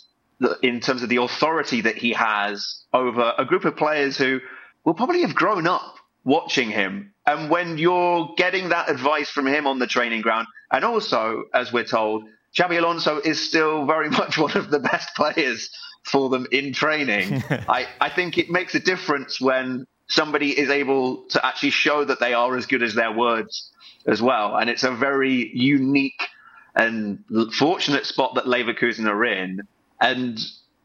[SPEAKER 10] in terms of the authority that he has over a group of players who will probably have grown up watching him. And when you're getting that advice from him on the training ground, and also, as we're told, Xabi Alonso is still very much one of the best players for them in training. I, I think it makes a difference when somebody is able to actually show that they are as good as their words as well. And it's a very unique and fortunate spot that Leverkusen are in. And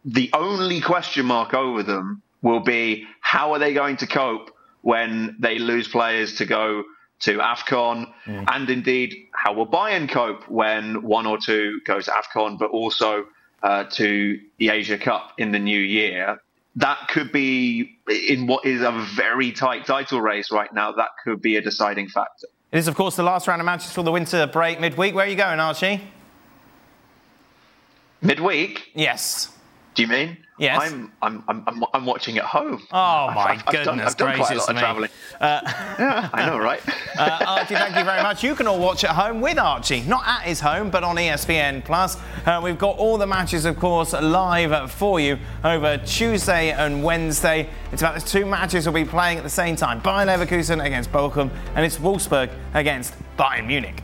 [SPEAKER 10] the only question mark over them will be how are they going to cope when they lose players to go to AFCON? Mm. And indeed, how will Bayern cope when one or two goes to AFCON, but also uh, to the Asia Cup in the new year? That could be in what is a very tight title race right now. That could be a deciding factor.
[SPEAKER 1] It is, of course, the last round of matches for the winter break midweek. Where are you going, Archie?
[SPEAKER 10] Midweek?
[SPEAKER 1] Yes.
[SPEAKER 10] Do you mean?
[SPEAKER 1] Yes.
[SPEAKER 10] I'm, I'm, I'm, I'm watching at home.
[SPEAKER 1] Oh, my
[SPEAKER 10] I've,
[SPEAKER 1] goodness
[SPEAKER 10] I've done, I've done quite a lot of travelling. Uh, yeah, I know, right?
[SPEAKER 1] uh, Archie, thank you very much. You can all watch at home with Archie, not at his home, but on ESPN Plus. Uh, we've got all the matches, of course, live for you over Tuesday and Wednesday. It's about the two matches we'll be playing at the same time: Bayern Leverkusen against Bochum, and it's Wolfsburg against Bayern Munich.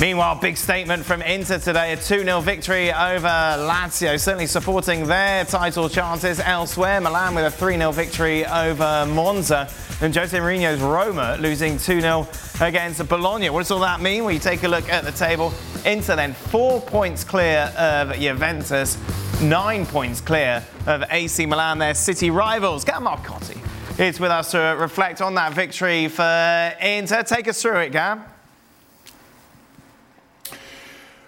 [SPEAKER 1] Meanwhile, big statement from Inter today. A 2 0 victory over Lazio, certainly supporting their title chances elsewhere. Milan with a 3 0 victory over Monza. And Jose Mourinho's Roma losing 2 0 against Bologna. What does all that mean? You take a look at the table, Inter then four points clear of Juventus, nine points clear of AC Milan, their city rivals. Gab Marcotti is with us to reflect on that victory for Inter. Take us through it, Gab.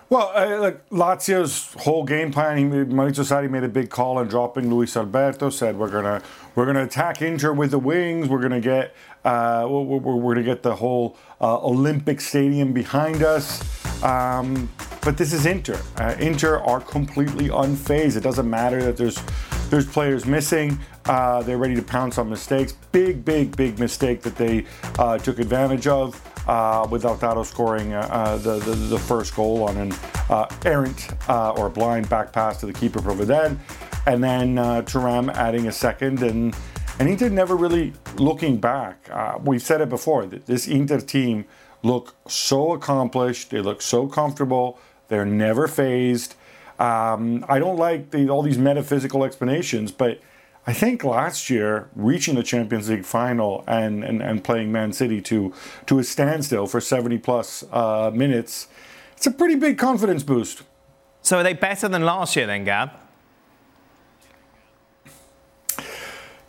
[SPEAKER 11] Well, uh, like Lazio's whole game plan, he, Maurizio Sarri made a big call on dropping Luis Alberto. Said we're gonna we're gonna attack Inter with the wings. We're gonna get uh, we're, we're, gonna get the whole uh, Olympic Stadium behind us. Um, but this is Inter. Uh, Inter are completely unfazed. It doesn't matter that there's there's players missing. Uh, they're ready to pounce on mistakes. Big, big, big mistake that they uh, took advantage of uh, with Lautaro scoring uh, uh, the, the, the first goal on an uh, errant uh, or blind back pass to the keeper Provedel, and then uh, Thuram adding a second and. And Inter never really looking back. we've said it before. that This Inter team look so accomplished. They look so comfortable. They're never phased. Um, I don't like the, all these metaphysical explanations, but I think last year, reaching the Champions League final and, and, and playing Man City to, to a standstill for 70 plus uh, minutes, it's a pretty big confidence boost.
[SPEAKER 1] So are they better than last year then, Gab?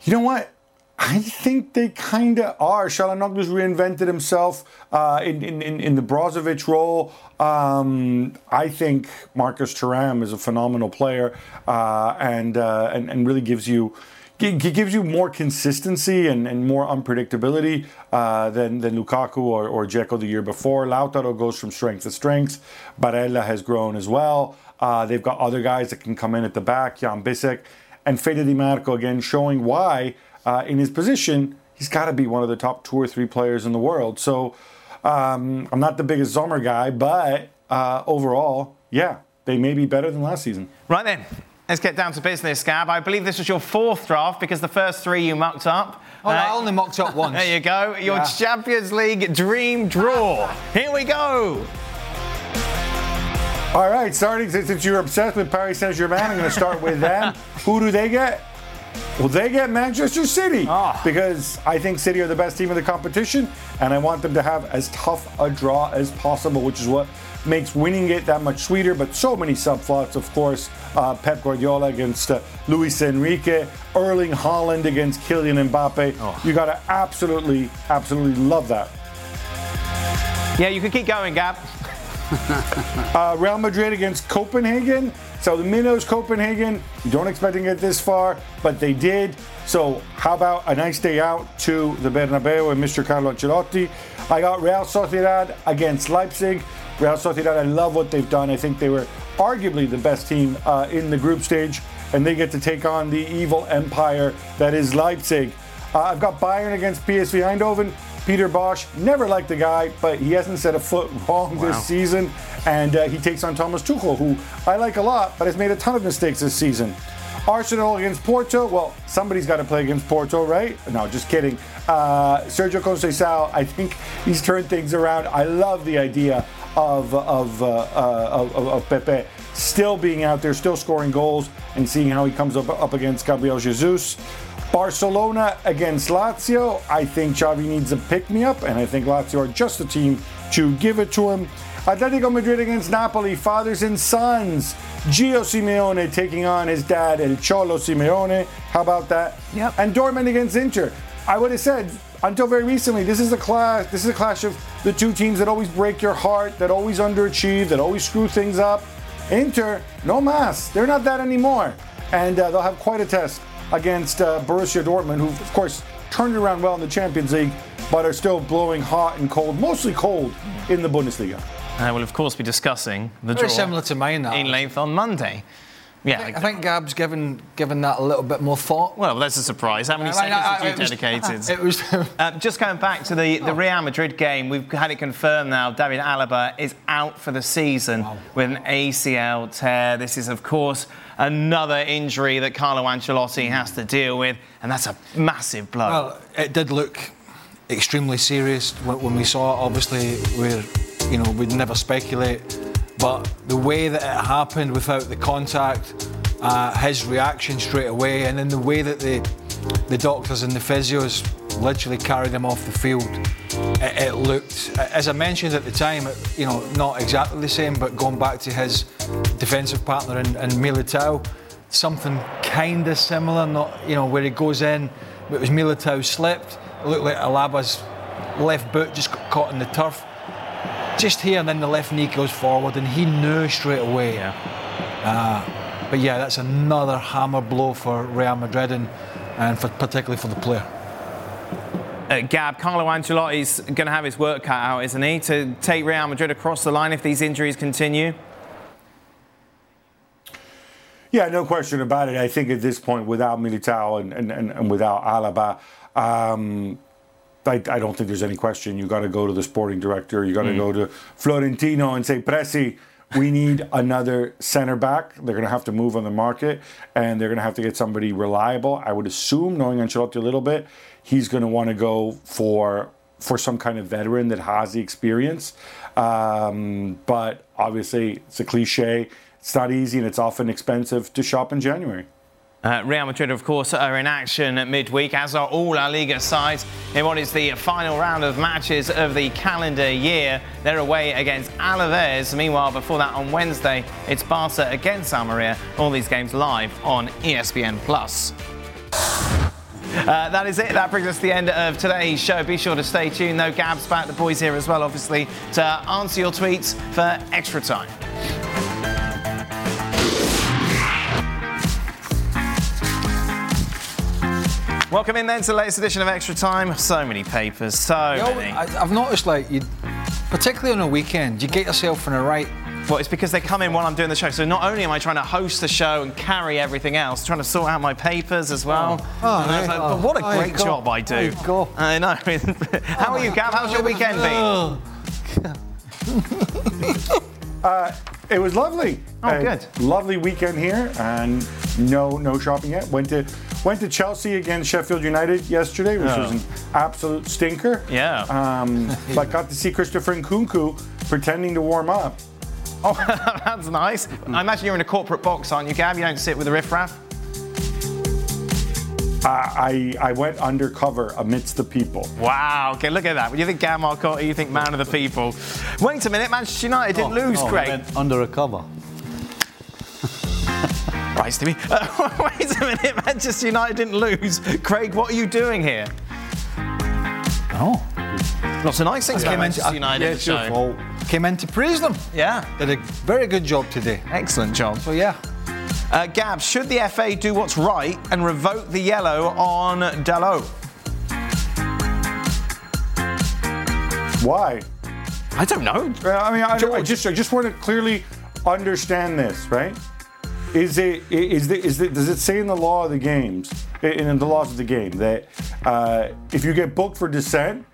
[SPEAKER 11] You know what? I think they kind of are. Calhanoglu's reinvented himself uh, in, in, in the Brozovic role. Um, I think Marcus Thuram is a phenomenal player uh, and, uh, and, and really gives you gives you more consistency and, and more unpredictability uh, than, than Lukaku or, or Dzeko the year before. Lautaro goes from strength to strength. Barella has grown as well. Uh, they've got other guys that can come in at the back, Yann Bisseck. And Fede Di Marco again showing why uh, in his position, he's got to be one of the top two or three players in the world. So um, I'm not the biggest Sommer guy, but uh, overall, yeah, they may be better than last season.
[SPEAKER 1] Right then. Let's get down to business, Gab. I believe this was your fourth draft because the first three you mucked up.
[SPEAKER 3] Oh, uh, I only mucked up once.
[SPEAKER 1] there you go. Your yeah. Champions League dream draw. Here we go.
[SPEAKER 11] All right, starting since you're obsessed with Paris Saint Germain, I'm going to start with them. Who do they get? Well, they get Manchester City because I think City are the best team in the competition, and I want them to have as tough a draw as possible, which is what makes winning it that much sweeter. But so many subplots, of course. Uh, Pep Guardiola against uh, Luis Enrique, Erling Haaland against Kylian Mbappe. You got to absolutely, absolutely love that.
[SPEAKER 1] Yeah, you can keep going, Gab.
[SPEAKER 11] Uh, Real Madrid against Copenhagen. So the Minnows Copenhagen, you don't expect to get this far, but they did. So how about a nice day out to the Bernabeu and Mr. Carlo Ancelotti? I got Real Sociedad against Leipzig. Real Sociedad, I love what they've done. I think they were arguably the best team uh, in the group stage, and they get to take on the evil empire that is Leipzig. Uh, I've got Bayern against PSV Eindhoven. Peter Bosz, never liked the guy, but he hasn't set a foot wrong
[SPEAKER 1] Wow.
[SPEAKER 11] this season. And uh, he takes on Thomas Tuchel, who I like a lot, but has made a ton of mistakes this season. Arsenal against Porto. Well, somebody's got to play against Porto, right? No, just kidding. Uh, Sergio Conceição, I think he's turned things around. I love the idea of of, uh, uh, of, of- of Pepe still being out there, still scoring goals, and seeing how he comes up, up against Gabriel Jesus. Barcelona against Lazio. I think Xavi needs a pick me up, and I think Lazio are just the team to give it to him. Atletico Madrid against Napoli, fathers and sons. Gio Simeone taking on his dad, El Cholo Simeone. How about that? Yep. And Dortmund against Inter. I would have said until very recently, this is a clash. This is a clash of the two teams that always break your heart, that always underachieve, that always screw things up. Inter, no mas. They're not that anymore, and uh, they'll have quite a test against uh, Borussia Dortmund, who, of course, turned it around well in the Champions League, but are still blowing hot and cold, mostly cold, in the Bundesliga.
[SPEAKER 1] And we'll, of course, be discussing the
[SPEAKER 3] Very
[SPEAKER 1] draw
[SPEAKER 3] similar to mine, that.
[SPEAKER 1] in length on Monday. Yeah,
[SPEAKER 3] I think Gab's given given that a little bit more thought.
[SPEAKER 1] Well, that's a surprise. How many
[SPEAKER 3] I-
[SPEAKER 1] seconds
[SPEAKER 3] I-
[SPEAKER 1] have you
[SPEAKER 3] it was-
[SPEAKER 1] dedicated?
[SPEAKER 3] it was.
[SPEAKER 1] Uh, just going back to the, the Real Madrid game, we've had it confirmed now. David Alaba is out for the season with an ACL tear. This is, of course, another injury that Carlo Ancelotti has to deal with, and that's a massive blow.
[SPEAKER 3] Well, it did look extremely serious when, we saw it. Obviously, we're, you know, we'd never speculate, but the way that it happened without the contact, uh, his reaction straight away, and then the way that the the doctors and the physios literally carried him off the field, it, it looked, as I mentioned at the time, you know, not exactly the same, but going back to his defensive partner in, in Militao, something kind of similar, not you know where he goes in, but it was Militao slipped. It looked like Alaba's left boot just got caught in the turf. Just here, and then the left knee goes forward, and he knew straight away. Uh, but yeah, that's another hammer blow for Real Madrid, and, and for, particularly for the player.
[SPEAKER 1] Uh, Gab, Carlo Ancelotti's going to have his work cut out, isn't he, to take Real Madrid across the line if these injuries continue?
[SPEAKER 11] Yeah, no question about it. I think at this point, without Militao and, and, and, and without Alaba, um, I, I don't think there's any question. You got to go to the sporting director. You got to
[SPEAKER 1] Mm.
[SPEAKER 11] go to Florentino and say, Presi, we need another center back. They're going to have to move on the market, and they're going to have to get somebody reliable. I would assume, knowing Ancelotti a little bit, he's going to want to go for for some kind of veteran that has the experience. Um, but obviously, it's a cliche. It's not easy, and it's often expensive to shop in January.
[SPEAKER 1] Uh, Real Madrid, of course, are in action at midweek, as are all La Liga sides in what is the final round of matches of the calendar year. They're away against Alaves. Meanwhile, before that on Wednesday, it's Barca against Almeria. All these games live on ESPN Plus. Uh, that is it. That brings us to the end of today's show. Be sure to stay tuned, though. Gab's back, the boys here as well, obviously, to answer your tweets for extra time. Welcome in then to the latest edition of Extra Time. So many papers, so
[SPEAKER 3] You know,
[SPEAKER 1] many.
[SPEAKER 3] I, I've noticed, like, you, particularly on a weekend, you get yourself in a right.
[SPEAKER 1] Well, it's because they come in while I'm doing the show. So not only am I trying to host the show and carry everything else, trying to sort out my papers as well.
[SPEAKER 3] Oh,
[SPEAKER 1] And I was like,
[SPEAKER 3] you
[SPEAKER 1] but what a
[SPEAKER 3] go. There
[SPEAKER 1] great
[SPEAKER 3] you go.
[SPEAKER 1] job I do.
[SPEAKER 3] There you.
[SPEAKER 1] I know. How are you, Gav? How's your weekend been?
[SPEAKER 11] Uh, it was lovely.
[SPEAKER 1] Oh, good.
[SPEAKER 11] Lovely weekend here, and no no shopping yet. Went to went to Chelsea against Sheffield United yesterday, which
[SPEAKER 1] Oh.
[SPEAKER 11] was an absolute stinker.
[SPEAKER 1] Yeah.
[SPEAKER 11] Um, but got to see Christopher Nkunku pretending to warm up.
[SPEAKER 1] Oh, that's nice. I imagine you're in a corporate box, aren't you, Gab? You don't sit with the riffraff.
[SPEAKER 11] I, I I went undercover amidst the people.
[SPEAKER 1] Wow. Okay, look at that. You think Gab Marcotti, you think man of the people. Wait a minute, Manchester United didn't lose,
[SPEAKER 2] oh,
[SPEAKER 1] Craig.
[SPEAKER 2] went under a cover.
[SPEAKER 1] Right, Stevie. Uh, wait a minute, Manchester United didn't lose. Craig, what are you doing here?
[SPEAKER 3] Oh.
[SPEAKER 1] Lots of nice things
[SPEAKER 3] I came
[SPEAKER 1] Manchester
[SPEAKER 3] into-
[SPEAKER 1] United.
[SPEAKER 3] yeah,
[SPEAKER 1] in the
[SPEAKER 3] it's your
[SPEAKER 1] show.
[SPEAKER 3] fault. Came in to praise them.
[SPEAKER 1] Yeah.
[SPEAKER 3] Did a very good job today.
[SPEAKER 1] Excellent job.
[SPEAKER 3] So yeah.
[SPEAKER 1] Uh, Gab, should the FA do what's right and revoke the yellow on Dalot?
[SPEAKER 11] Why?
[SPEAKER 1] I don't know.
[SPEAKER 11] I mean, I, I just I just want to clearly understand this, right? Is it is the, is the, does it say in the law of the games in in the laws of the game that uh, if you get booked for dissent,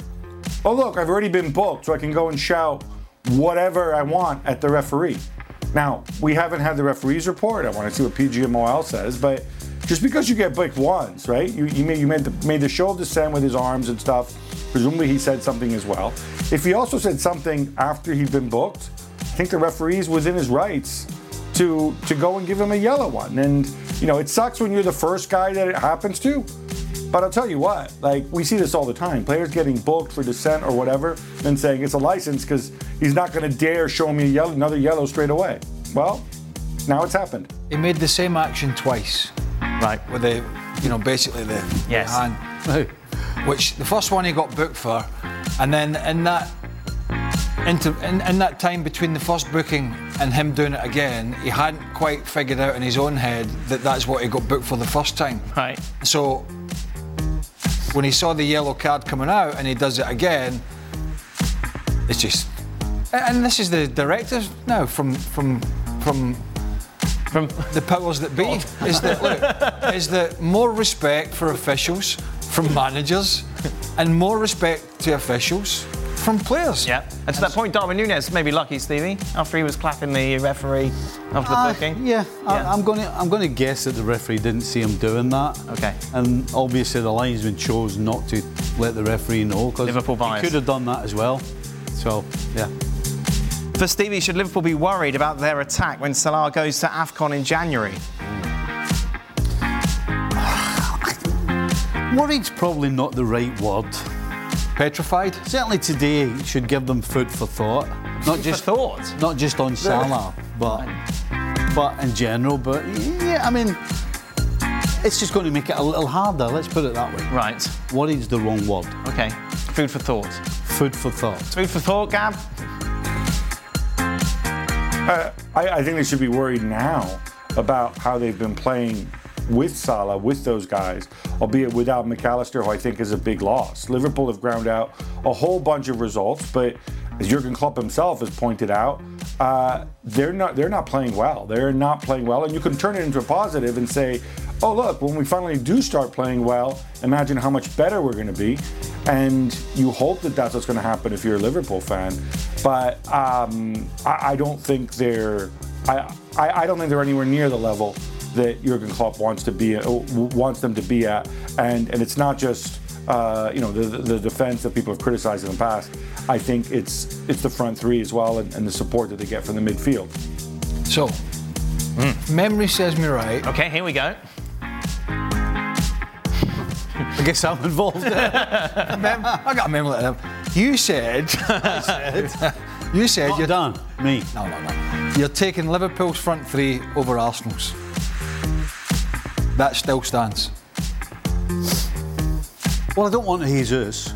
[SPEAKER 11] oh look, I've already been booked, so I can go and shout whatever I want at the referee. Now we haven't had the referee's report. I want to see what PGMOL says, but just because you get booked once, right? You, you made you made the made the show of with his arms and stuff. Presumably he said something as well. If he also said something after he'd been booked, I think the referee's within his rights to to go and give him a yellow one. And you know, it sucks when you're the first guy that it happens to. But I'll tell you what, like we see this all the time. Players getting booked for dissent or whatever, and saying it's a license because he's not going to dare show me a yellow, another yellow straight away. Well, now it's happened.
[SPEAKER 3] He made the same action twice.
[SPEAKER 1] Right.
[SPEAKER 3] With the, you know, basically the, the
[SPEAKER 1] Yes.
[SPEAKER 3] hand. Which the first one he got booked for, and then in that into in, in that time between the first booking and him doing it again, he hadn't quite figured out in his own head that that's what he got booked for the first time.
[SPEAKER 1] Right.
[SPEAKER 3] So when he saw the yellow card coming out and he does it again, it's just. And this is the directive now from from from
[SPEAKER 1] from
[SPEAKER 3] the powers that be. Is that look, is that more respect for officials from managers, and more respect to officials from players.
[SPEAKER 1] Yeah. And to that point, Darwin Nunez may be lucky, Stevie, after he was clapping the referee after the
[SPEAKER 2] Ah,
[SPEAKER 1] booking.
[SPEAKER 2] yeah, I, I'm going to I'm going to guess that the referee didn't see him doing that.
[SPEAKER 1] Okay.
[SPEAKER 2] And obviously the linesman chose not to let the referee know because
[SPEAKER 1] Liverpool bias.
[SPEAKER 2] he could have done that as well. So yeah.
[SPEAKER 1] For Stevie, should Liverpool be worried about their attack when Salah goes to AFCON in January?
[SPEAKER 2] Worried's probably not the right word.
[SPEAKER 3] Petrified?
[SPEAKER 2] Certainly today should give them food for thought. Not
[SPEAKER 1] for
[SPEAKER 2] just
[SPEAKER 1] thought?
[SPEAKER 2] Not just on Salah, but but in general. But yeah, I mean, it's just going to make it a little harder. Let's put it that way.
[SPEAKER 1] Right.
[SPEAKER 2] Worried's the wrong word.
[SPEAKER 1] Okay. Food for thought.
[SPEAKER 2] Food for thought.
[SPEAKER 1] Food for thought, Gab?
[SPEAKER 11] Uh, I, I think they should be worried now about how they've been playing with Salah, with those guys, albeit without McAllister, who I think is a big loss. Liverpool have ground out a whole bunch of results, but as Jurgen Klopp himself has pointed out, uh, they're not they're not playing well. They're not playing well, and you can turn it into a positive and say, "Oh, look, when we finally do start playing well, imagine how much better we're going to be." And you hope that that's what's going to happen if you're a Liverpool fan. But um, I, I don't think they're I, I I don't think they're anywhere near the level that Jurgen Klopp wants to be uh, wants them to be at, and and it's not just uh, you know the, the defense that people have criticized in the past. I think it's it's the front three as well, and, and the support that they get from the midfield.
[SPEAKER 3] So, memory says me right.
[SPEAKER 1] Okay, here we go.
[SPEAKER 2] I guess I'm involved.
[SPEAKER 3] Mem- I got a memory like that. You said, you said
[SPEAKER 2] Not
[SPEAKER 3] you're
[SPEAKER 2] done. Me.
[SPEAKER 3] No, no, no. You're taking Liverpool's front three over Arsenal's. That still stands.
[SPEAKER 2] Well, I don't want Jesus.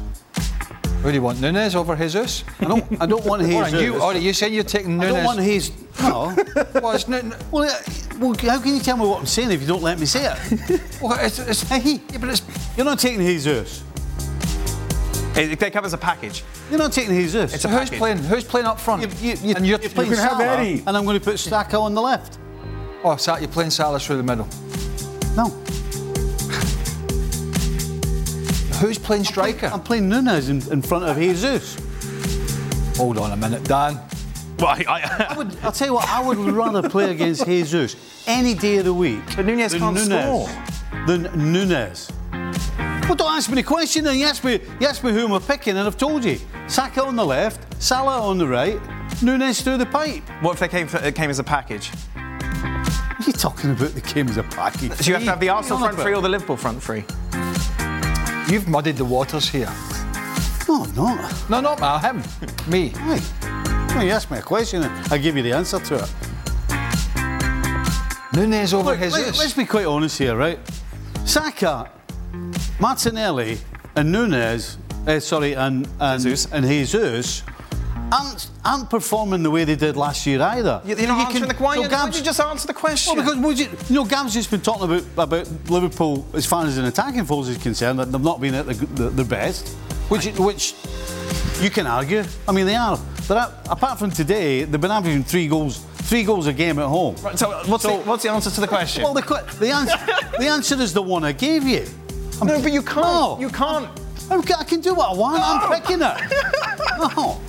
[SPEAKER 3] Who do you want, Nunez over Jesus?
[SPEAKER 2] I don't. I don't want Jesus.
[SPEAKER 3] on, you, or you saying you're taking
[SPEAKER 2] Nunez?
[SPEAKER 3] I
[SPEAKER 2] don't want his. No.
[SPEAKER 3] well, it's Nu-
[SPEAKER 2] well, well, how can you tell me what I'm saying if you don't let me say it?
[SPEAKER 3] well, it's, it's,
[SPEAKER 2] Hey,
[SPEAKER 3] yeah, but it's
[SPEAKER 2] you're not taking Jesus.
[SPEAKER 1] It, it comes as a package.
[SPEAKER 2] You're not taking Jesus.
[SPEAKER 1] It's a
[SPEAKER 3] who's
[SPEAKER 1] package.
[SPEAKER 3] playing? Who's playing up front?
[SPEAKER 2] You, you, you,
[SPEAKER 3] and you're,
[SPEAKER 2] you're playing
[SPEAKER 11] can have
[SPEAKER 2] Salah,
[SPEAKER 11] Eddie.
[SPEAKER 2] and I'm going to put Saka on the left.
[SPEAKER 3] Oh, Sa- you're playing Salah through the middle.
[SPEAKER 2] No,
[SPEAKER 3] Who's playing striker?
[SPEAKER 2] I'm playing Nunez in, in front of Jesus.
[SPEAKER 3] Hold on a minute, Dan.
[SPEAKER 1] Well, I, I,
[SPEAKER 2] I would, I'll tell you what, I would rather play against Jesus any day of the week.
[SPEAKER 1] But Nunez
[SPEAKER 2] than
[SPEAKER 1] can't
[SPEAKER 2] Nunez,
[SPEAKER 1] score.
[SPEAKER 2] Than Nunez. Well, don't ask me the question then. You ask me, you ask me who am I picking, and I've told you. Saka on the left, Salah on the right, Nunez through the pipe.
[SPEAKER 1] what if they came, for, it came as a package?
[SPEAKER 2] What are you talking about? The game as a package.
[SPEAKER 1] So you have to have the Arsenal front three or the Liverpool front three?
[SPEAKER 3] You've muddied the waters here.
[SPEAKER 2] No, not.
[SPEAKER 3] No, not uh, him. Me.
[SPEAKER 2] Hey, well, you asked me a question and I give you the answer to it.
[SPEAKER 3] Nunez over
[SPEAKER 2] Look,
[SPEAKER 3] Jesus.
[SPEAKER 2] let, us be quite honest here, right? Saka, Martinelli, and Nunez, uh, sorry, and and Jesus, and Jesus aren't, aren't performing the way they did last year either.
[SPEAKER 1] You're not answering the question. Why don't you just answer the question?
[SPEAKER 2] Well, because would you, you know, Gav's just been talking about about Liverpool as far as an attacking force is concerned that they've not been at the, the, their best, which which you can argue. I mean, they are. But apart from today, they've been averaging three goals, three goals a game at home.
[SPEAKER 1] Right, so what's, the, what's the answer to the question?
[SPEAKER 2] Well, the, the answer the answer is the one I gave you.
[SPEAKER 1] no, but you can't.
[SPEAKER 2] No.
[SPEAKER 1] You can't.
[SPEAKER 2] I'm, I can do what I want. I'm picking it. no.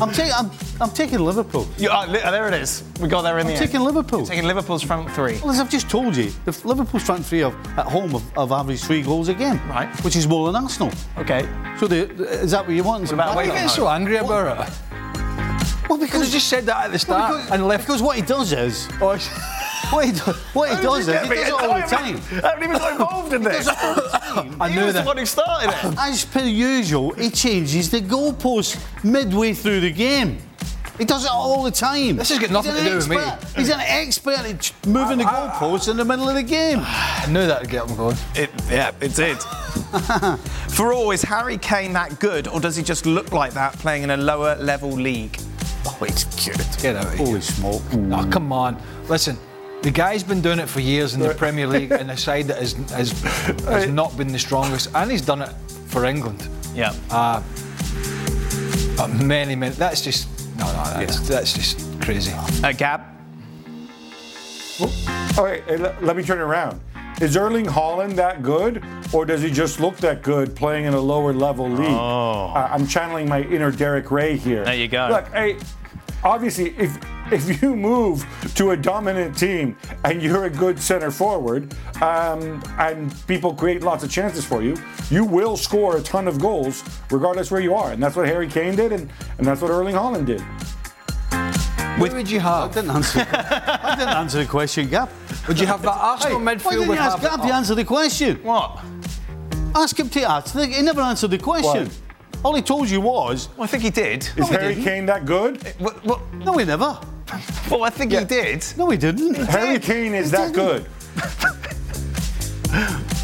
[SPEAKER 2] I'm, ta- I'm, I'm taking Liverpool.
[SPEAKER 1] You, li- oh, there it is. We got there in
[SPEAKER 2] I'm
[SPEAKER 1] the
[SPEAKER 2] taking. Liverpool.
[SPEAKER 1] You're taking Liverpool's front three.
[SPEAKER 2] Well, as I've just told you, the Liverpool's front three have, at home have, have averaged three goals a game,
[SPEAKER 1] Right.
[SPEAKER 2] Which is more than Arsenal.
[SPEAKER 1] Okay.
[SPEAKER 2] So the, is that what you want?
[SPEAKER 1] about
[SPEAKER 3] Why are you getting so angry about it?
[SPEAKER 2] Well,
[SPEAKER 3] Because
[SPEAKER 2] because
[SPEAKER 3] you just said that at the start
[SPEAKER 2] because,
[SPEAKER 3] and left.
[SPEAKER 2] because what he does is
[SPEAKER 3] Oh,
[SPEAKER 2] what he, do, what he does is he does it all the
[SPEAKER 1] time.
[SPEAKER 2] time.
[SPEAKER 1] I haven't even got involved in this.
[SPEAKER 3] I
[SPEAKER 1] he
[SPEAKER 3] knew
[SPEAKER 1] was the
[SPEAKER 3] that.
[SPEAKER 1] one who started it.
[SPEAKER 2] As per usual, he changes the goalpost midway through the game. He does it all the time.
[SPEAKER 3] This has got nothing
[SPEAKER 2] He's
[SPEAKER 3] to
[SPEAKER 2] an
[SPEAKER 3] do with me.
[SPEAKER 2] expert- He's an expert at ch- moving the goalposts in the middle of the game.
[SPEAKER 3] I knew that would get him going.
[SPEAKER 1] It, yeah, it did. For all, is Harry Kane that good, or does he just look like that playing in a lower level league?
[SPEAKER 2] Oh, it's good.
[SPEAKER 3] Get out of here.
[SPEAKER 2] Holy smoke.
[SPEAKER 3] Oh, mm. come on. Listen, the guy's been doing it for years in the Premier League and a side that has, has, has not been the strongest. And he's done it for England.
[SPEAKER 1] Yeah.
[SPEAKER 3] Uh, many, many. That's just. No, no, that's, that's just crazy.
[SPEAKER 1] Uh, Gab?
[SPEAKER 11] All right, hey, let, let me turn it around. Is Erling Haaland that good, or does he just look that good playing in a lower level league?
[SPEAKER 1] Oh.
[SPEAKER 11] Uh, I'm channeling my inner Derek Rae here.
[SPEAKER 1] There you go.
[SPEAKER 11] Look, hey, obviously, if if you move to a dominant team and you're a good center forward, um, and people create lots of chances for you, you will score a ton of goals regardless where you are, and that's what Harry Kane did, and, and that's what Erling Haaland did.
[SPEAKER 3] What would you have?
[SPEAKER 2] I didn't answer. I didn't answer the question, Gab.
[SPEAKER 3] Would you have that Arsenal
[SPEAKER 2] Hey,
[SPEAKER 3] midfield
[SPEAKER 2] why didn't you ask
[SPEAKER 3] Havertz?
[SPEAKER 2] Gab to answer the question?
[SPEAKER 1] What?
[SPEAKER 2] Ask him to answer. He never answered the question. All he told you was,
[SPEAKER 1] Well, I think he did.
[SPEAKER 11] Is
[SPEAKER 2] he
[SPEAKER 11] Harry
[SPEAKER 2] didn't.
[SPEAKER 11] Kane that good?
[SPEAKER 1] What, what,
[SPEAKER 2] no, he never.
[SPEAKER 1] well, I think he did.
[SPEAKER 2] No, he didn't.
[SPEAKER 11] Harry Kane is that good.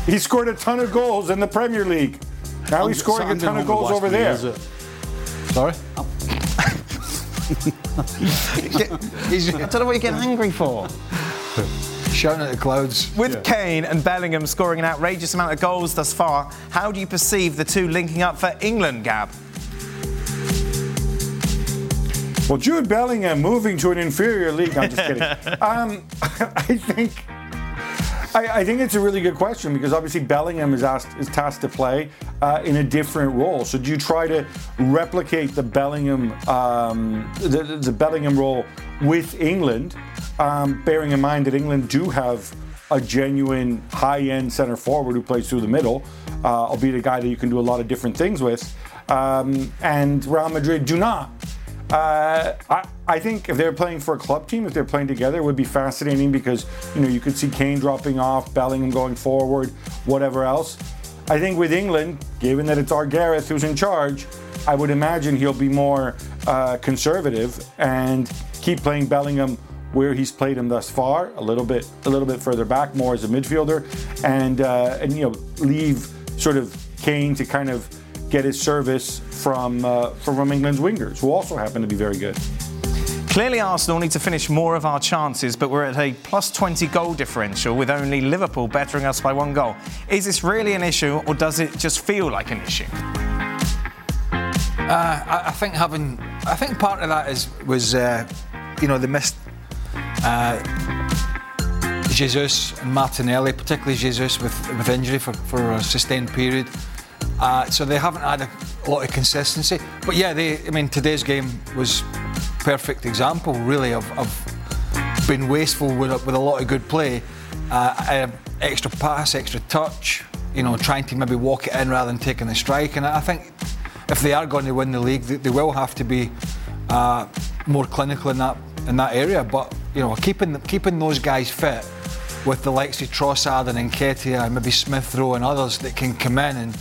[SPEAKER 11] he scored a ton of goals in the Premier League. Now he's scoring a ton of goals over there.
[SPEAKER 3] Sorry?
[SPEAKER 1] I don't know what you're getting angry for.
[SPEAKER 3] Shouting at the clouds.
[SPEAKER 1] With Kane and Bellingham scoring an outrageous amount of goals thus far, how do you perceive the two linking up for England, Gab?
[SPEAKER 11] Well, Jude Bellingham moving to an inferior league. I'm just kidding. um, I think. I, I think it's a really good question because obviously Bellingham is asked is tasked to play uh, in a different role. So do you try to replicate the Bellingham um, the, the Bellingham role with England, um, bearing in mind that England do have a genuine high-end center forward who plays through the middle, uh, albeit a guy that you can do a lot of different things with, um, and Real Madrid do not. Uh, I, I think if they're playing for a club team, if they're playing together, it would be fascinating because you know you could see Kane dropping off, Bellingham going forward, whatever else. I think with England, given that it's our Gareth who's in charge, I would imagine he'll be more uh, conservative and keep playing Bellingham where he's played him thus far, a little bit, a little bit further back, more as a midfielder, and uh, and you know leave sort of Kane to kind of get his service from uh, from England's wingers, who also happen to be very good.
[SPEAKER 1] Clearly, Arsenal need to finish more of our chances, but we're at a plus 20 goal differential with only Liverpool bettering us by one goal. Is this really an issue, or does it just feel like an issue?
[SPEAKER 3] Uh, I, I think having, I think part of that is was, uh, you know, they missed uh, Jesus Martinelli, particularly Jesus with with injury for, for a sustained period. Uh, so they haven't had a lot of consistency. But yeah, they, I mean, today's game was perfect example, really, of, of being wasteful with with a lot of good play, uh, uh, extra pass, extra touch. You know, trying to maybe walk it in rather than taking the strike. And I think if they are going to win the league, they, they will have to be uh, more clinical in that in that area. But you know, keeping keeping those guys fit with the likes of Trossard and Nketiah and maybe Smith Rowe and others that can come in and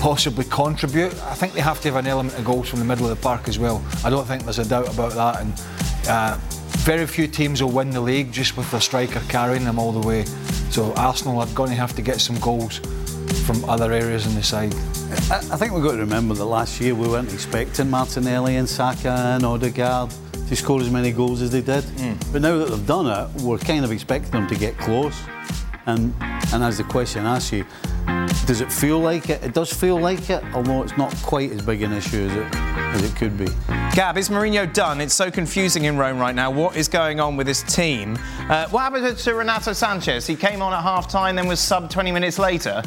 [SPEAKER 3] possibly contribute. I think they have to have an element of goals from the middle of the park as well. I don't think there's a doubt about that. And uh, very few teams will win the league just with their striker carrying them all the way. So Arsenal are going to have to get some goals from other areas in the side.
[SPEAKER 2] I, I think we've got to remember that last year we weren't expecting Martinelli and Saka and Odegaard to score as many goals as they did. But now that they've done it, we're kind of expecting them to get close. And and as the question asks you, does it feel like it? It does feel like it, although it's not quite as big an issue as it as it could be.
[SPEAKER 1] Gab, is Mourinho done? It's so confusing in Rome right now. What is going on with this team? Uh, what happened to Renato Sanches? He came on at half time, then was sub 20 minutes later.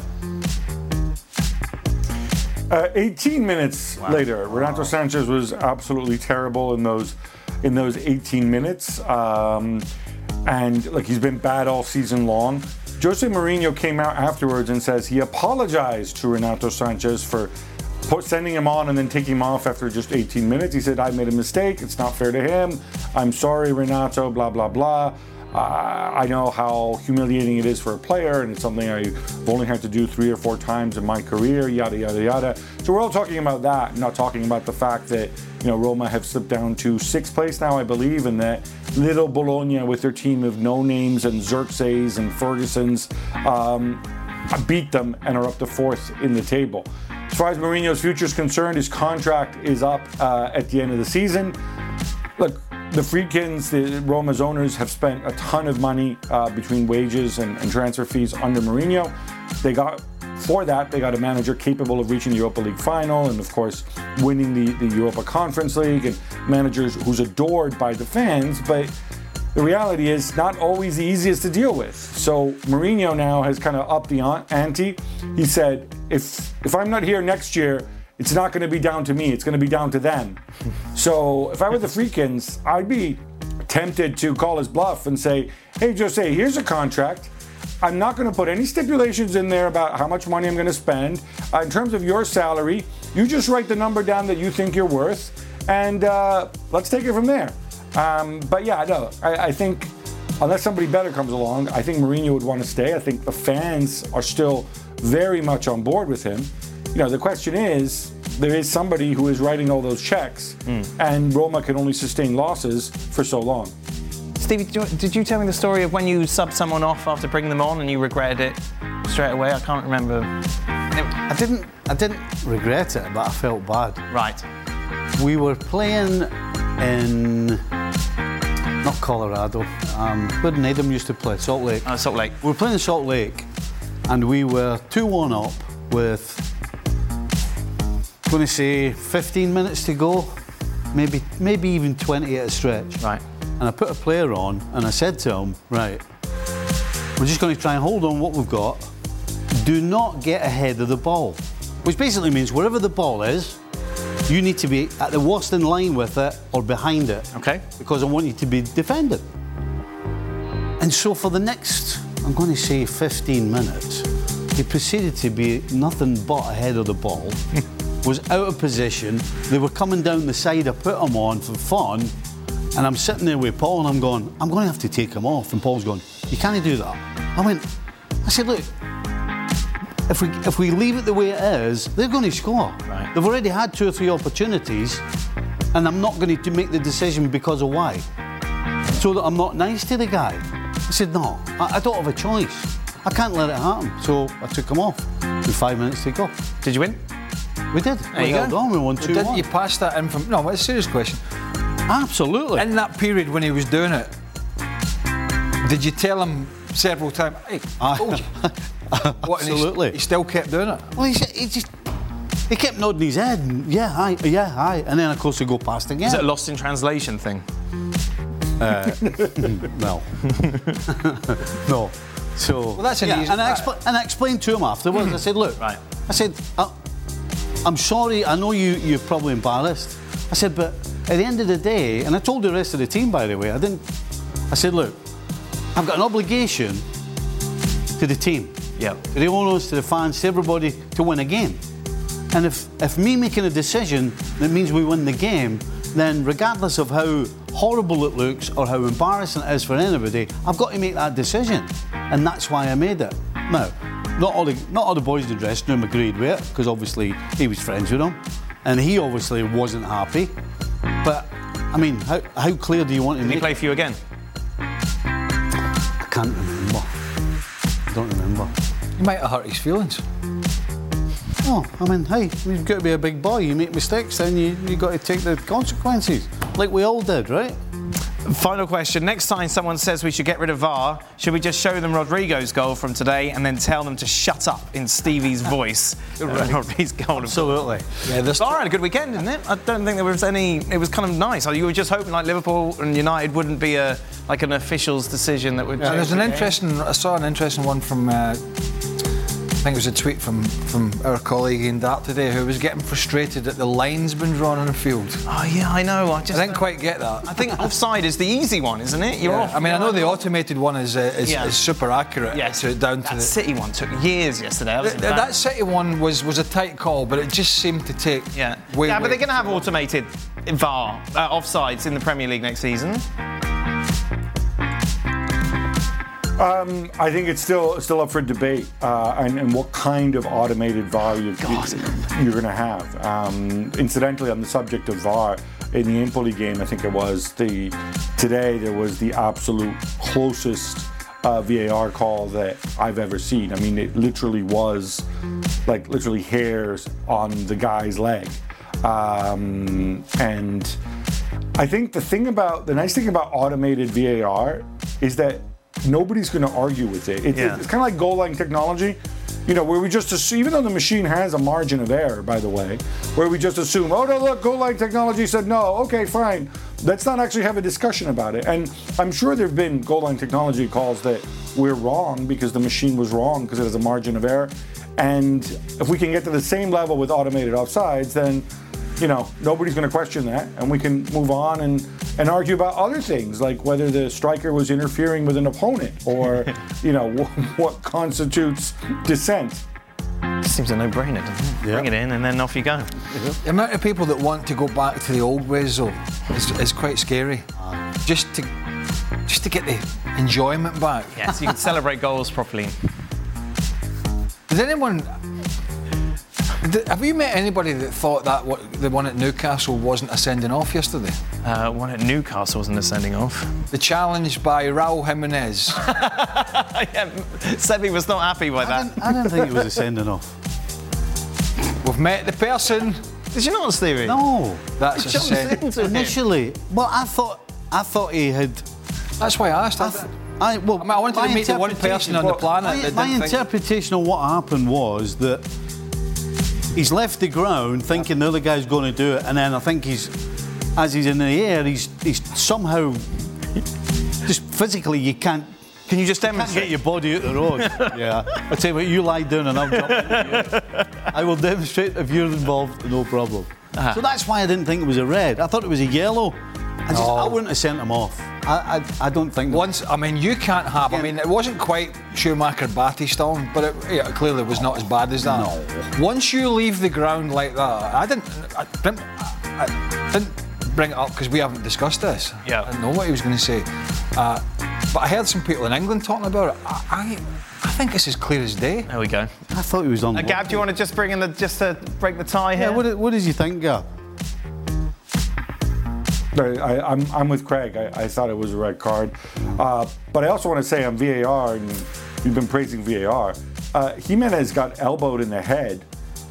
[SPEAKER 11] Uh, 18 minutes later, Renato Sanches was absolutely terrible in those in those 18 minutes, um, and like he's been bad all season long. Jose Mourinho came out afterwards and says he apologized to Renato Sanches for sending him on and then taking him off after just 18 minutes. He said, "I made a mistake. It's not fair to him. I'm sorry, Renato." Blah blah blah. Uh, I know how humiliating it is for a player, and it's something I've only had to do three or four times in my career, yada, yada, yada. So we're all talking about that, not talking about the fact that, you know, Roma have slipped down to sixth place now, I believe, and that little Bologna with their team of no names and Zirkzee and Ferguson's um, beat them and are up to fourth in the table. As far as Mourinho's future is concerned, his contract is up uh, at the end of the season. Look, the Friedkins, the Roma's owners, have spent a ton of money uh, between wages and, and transfer fees under Mourinho. They got for that they got a manager capable of reaching the Europa League final and of course winning the, the Europa Conference League and managers who's adored by the fans, but the reality is not always the easiest to deal with. So Mourinho now has kind of upped the ante. He said, if if I'm not here next year, it's not going to be down to me. It's going to be down to them. So if I were the Friedkins, I'd be tempted to call his bluff and say, hey, Jose, here's a contract. I'm not going to put any stipulations in there about how much money I'm going to spend. Uh, in terms of your salary, you just write the number down that you think you're worth, and uh, let's take it from there. Um, but yeah, no, I, I think unless somebody better comes along, I think Mourinho would want to stay. I think the fans are still very much on board with him. You know, the question is, there is somebody who is writing all those checks, and Roma can only sustain losses for so long.
[SPEAKER 1] Stevie, did you, tell me the story of when you subbed someone off after bringing them on and you regretted it straight away? I can't remember.
[SPEAKER 2] I didn't. I didn't regret it, but I felt bad.
[SPEAKER 1] Right.
[SPEAKER 2] We were playing in not Colorado. Um, where did Nedum used to play? Salt Lake.
[SPEAKER 1] Uh, Salt Lake.
[SPEAKER 2] We were playing in Salt Lake, and we were two-one up with. Going to say 15 minutes to go, maybe maybe even 20 at a stretch.
[SPEAKER 1] Right.
[SPEAKER 2] And I put a player on, and I said to him, right, we're just going to try and hold on what we've got. Do not get ahead of the ball, which basically means wherever the ball is, you need to be at the worst in line with it or behind it.
[SPEAKER 1] Okay.
[SPEAKER 2] Because I want you to be defended. And so for the next, I'm going to say 15 minutes, he proceeded to be nothing but ahead of the ball, was out of position. They were coming down the side. I put him on for fun. And I'm sitting there with Paul and I'm going, I'm going to have to take him off. And Paul's going, You can't do that. I went, I said, Look, if we if we leave it the way it is, they're going to score.
[SPEAKER 1] Right.
[SPEAKER 2] They've already had two or three opportunities, and I'm not going to make the decision because of why. So that I'm not nice to the guy. I said, no, I, I don't have a choice. I can't let it happen. So I took him off with five minutes to go.
[SPEAKER 1] Did you win?
[SPEAKER 2] We did.
[SPEAKER 1] There
[SPEAKER 2] we
[SPEAKER 1] you
[SPEAKER 2] held
[SPEAKER 1] go.
[SPEAKER 2] on. We won two
[SPEAKER 3] didn't
[SPEAKER 2] one.
[SPEAKER 3] you pass that in from? No, but it's a serious question.
[SPEAKER 2] Absolutely.
[SPEAKER 3] In that period when he was doing it, did you tell him several times, "Hey, I told you"? What, and he-
[SPEAKER 2] Absolutely.
[SPEAKER 3] He, still kept doing it.
[SPEAKER 2] Well, he, he just he kept nodding his head. And, yeah, hi, yeah, hi, and then of course he go past again.
[SPEAKER 1] Is it a lost in translation thing?
[SPEAKER 2] Uh, no. no. So.
[SPEAKER 3] Well, that's an
[SPEAKER 2] yeah,
[SPEAKER 3] easy-
[SPEAKER 2] and, I expl- and I explained to him afterwards. I said, look,
[SPEAKER 1] Right.
[SPEAKER 2] I said, I, I'm sorry. I know you. You're probably embarrassed. I said, but at the end of the day, and I told the rest of the team, by the way, I didn't. I said, look, I've got an obligation to the team,
[SPEAKER 1] Yeah.
[SPEAKER 2] to the owners, to the fans, to everybody, to win a game. And if if me making a decision that means we win the game then regardless of how horrible it looks or how embarrassing it is for anybody, I've got to make that decision. And that's why I made it. Now, not all the, not all the boys in the dressing room agreed with it, because obviously he was friends with them. And he obviously wasn't happy. But, I mean, how, how clear do you want to
[SPEAKER 1] Did
[SPEAKER 2] make
[SPEAKER 1] he play for you again?
[SPEAKER 2] I can't remember. I don't remember.
[SPEAKER 3] You might have hurt his feelings.
[SPEAKER 2] Oh, I mean, hey, you've got to be a big boy. You make mistakes, then you you got to take the consequences, like we all did, right?
[SPEAKER 1] Final question. Next time someone says we should get rid of VAR, should we just show them Rodrigo's goal from today and then tell them to shut up in Stevie's voice?
[SPEAKER 2] Right.
[SPEAKER 1] Rodrigo's goal.
[SPEAKER 2] Absolutely.
[SPEAKER 3] Yeah, this
[SPEAKER 1] VAR had a good weekend, didn't it? I don't think there was any. It was kind of nice. You were just hoping like Liverpool and United wouldn't be a like an official's decision that would.
[SPEAKER 3] Yeah, there's an interesting. I saw an interesting one from. Uh, I think it was a tweet from from our colleague in Dart today who was getting frustrated that the line's been drawn on the field.
[SPEAKER 1] Oh yeah, I know. I just
[SPEAKER 3] I didn't quite get that.
[SPEAKER 1] I think offside is the easy one, isn't it? You're
[SPEAKER 3] Yeah.
[SPEAKER 1] off.
[SPEAKER 3] I mean, I know the automated one is uh, is,
[SPEAKER 1] Yeah.
[SPEAKER 3] is super accurate.
[SPEAKER 1] Yeah.
[SPEAKER 3] to down to
[SPEAKER 1] That
[SPEAKER 3] the.
[SPEAKER 1] City one took years yesterday. That was
[SPEAKER 3] that. City one was was a tight call, but it just seemed to take.
[SPEAKER 1] Yeah,
[SPEAKER 3] way,
[SPEAKER 1] yeah, but
[SPEAKER 3] way-
[SPEAKER 1] they're going to have automated VAR uh, offsides in the Premier League next season.
[SPEAKER 11] Um, I think it's still still up for debate, uh, and, and what kind of automated VAR you, you're going to have. Um, incidentally, on the subject of VAR, in the Empoli game, I think it was the today there was the absolute closest uh, VAR call that I've ever seen. I mean, it literally was like literally hairs on the guy's leg, um, and I think the thing about the nice thing about automated VAR is that nobody's going to argue with it. It's,
[SPEAKER 1] Yeah.
[SPEAKER 11] it's kind of like goal line technology, you know, where we just assume, even though the machine has a margin of error, by the way, where we just assume, oh no, look, goal line technology said no, okay, fine. Let's not actually have a discussion about it. And I'm sure there have been goal line technology calls that we're wrong because the machine was wrong because it has a margin of error. And if we can get to the same level with automated offsides, then you know, nobody's going to question that, and we can move on and, and argue about other things, like whether the striker was interfering with an opponent, or you know, what, what constitutes dissent.
[SPEAKER 1] Seems a no-brainer, doesn't it? Bring it in and then off you go.
[SPEAKER 3] The amount of people that want to go back to the old ways, though, is, is quite scary. Just to just to get the enjoyment back.
[SPEAKER 1] Yeah, so you can celebrate goals properly.
[SPEAKER 3] Does anyone? Th- Have you met anybody that thought that what, the one at Newcastle wasn't a sending off yesterday?
[SPEAKER 1] Uh, one at Newcastle wasn't a sending off.
[SPEAKER 3] The challenge by Raul Jimenez.
[SPEAKER 1] yeah, Sebi was not happy with
[SPEAKER 2] I
[SPEAKER 1] that.
[SPEAKER 2] didn't, I didn't think it was a sending off.
[SPEAKER 3] We've met the person.
[SPEAKER 1] Did you not, Stevie?
[SPEAKER 2] No,
[SPEAKER 3] That's a
[SPEAKER 1] Jumps
[SPEAKER 3] send.
[SPEAKER 1] into
[SPEAKER 2] initially. Well, I thought I thought he had.
[SPEAKER 3] That's why I asked.
[SPEAKER 2] I,
[SPEAKER 3] I,
[SPEAKER 2] th- I, well,
[SPEAKER 3] I mean, I wanted to meet the one person on the planet
[SPEAKER 2] My,
[SPEAKER 3] that
[SPEAKER 2] my
[SPEAKER 3] didn't think-
[SPEAKER 2] interpretation of what happened was that he's left the ground thinking the other guy's going to do it, and then I think he's, as he's in the air, he's he's somehow just physically you can't.
[SPEAKER 1] Can you just
[SPEAKER 2] Can't get your body out the road. yeah. I tell you what, you lie down and I'll jump. I will demonstrate if you're involved, no problem.
[SPEAKER 1] Uh-huh.
[SPEAKER 2] So that's why I didn't think it was a red. I thought it was a yellow. I just I wouldn't have sent him off. I I, I don't think.
[SPEAKER 3] Once, I mean, you can't have. I mean, it wasn't quite Schumacher Batty but it, yeah, it clearly was not as bad as that.
[SPEAKER 2] No.
[SPEAKER 3] Once you leave the ground like that, I didn't. I didn't, I didn't bring it up because we haven't discussed this.
[SPEAKER 1] Yeah.
[SPEAKER 3] I didn't know what he was going to say. Uh, but I heard some people in England talking about it. I, I, I think it's as clear as day.
[SPEAKER 1] There we go.
[SPEAKER 2] I thought he was on.
[SPEAKER 1] Uh, Gab, do you want to just bring in the just to break the tie here?
[SPEAKER 2] Yeah. What, did- what did you think, Gab?
[SPEAKER 11] I, I, I'm, I'm with Craig. I, I thought it was a red card. Uh, but I also want to say on VAR, and you've been praising VAR, uh, Jimenez got elbowed in the head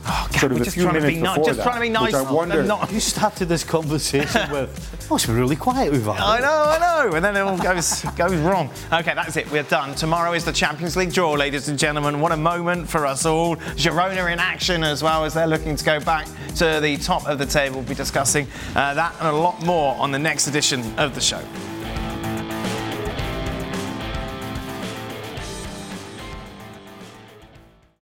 [SPEAKER 11] sort of
[SPEAKER 1] we're
[SPEAKER 11] a
[SPEAKER 1] just
[SPEAKER 11] few
[SPEAKER 1] trying to
[SPEAKER 11] minutes
[SPEAKER 1] be nice-
[SPEAKER 11] before
[SPEAKER 1] just
[SPEAKER 11] that.
[SPEAKER 1] trying to be nice.
[SPEAKER 11] Which I wonder.
[SPEAKER 1] and not-
[SPEAKER 2] You started this conversation with. Oh, it's been really quiet with that.
[SPEAKER 1] I know, I know, and then it all goes goes wrong. Okay, that's it. We're done. Tomorrow is the Champions League draw, ladies and gentlemen. What a moment for us all. Girona in action as well as they're looking to go back to the top of the table. We'll be discussing uh, that and a lot more on the next edition of the show.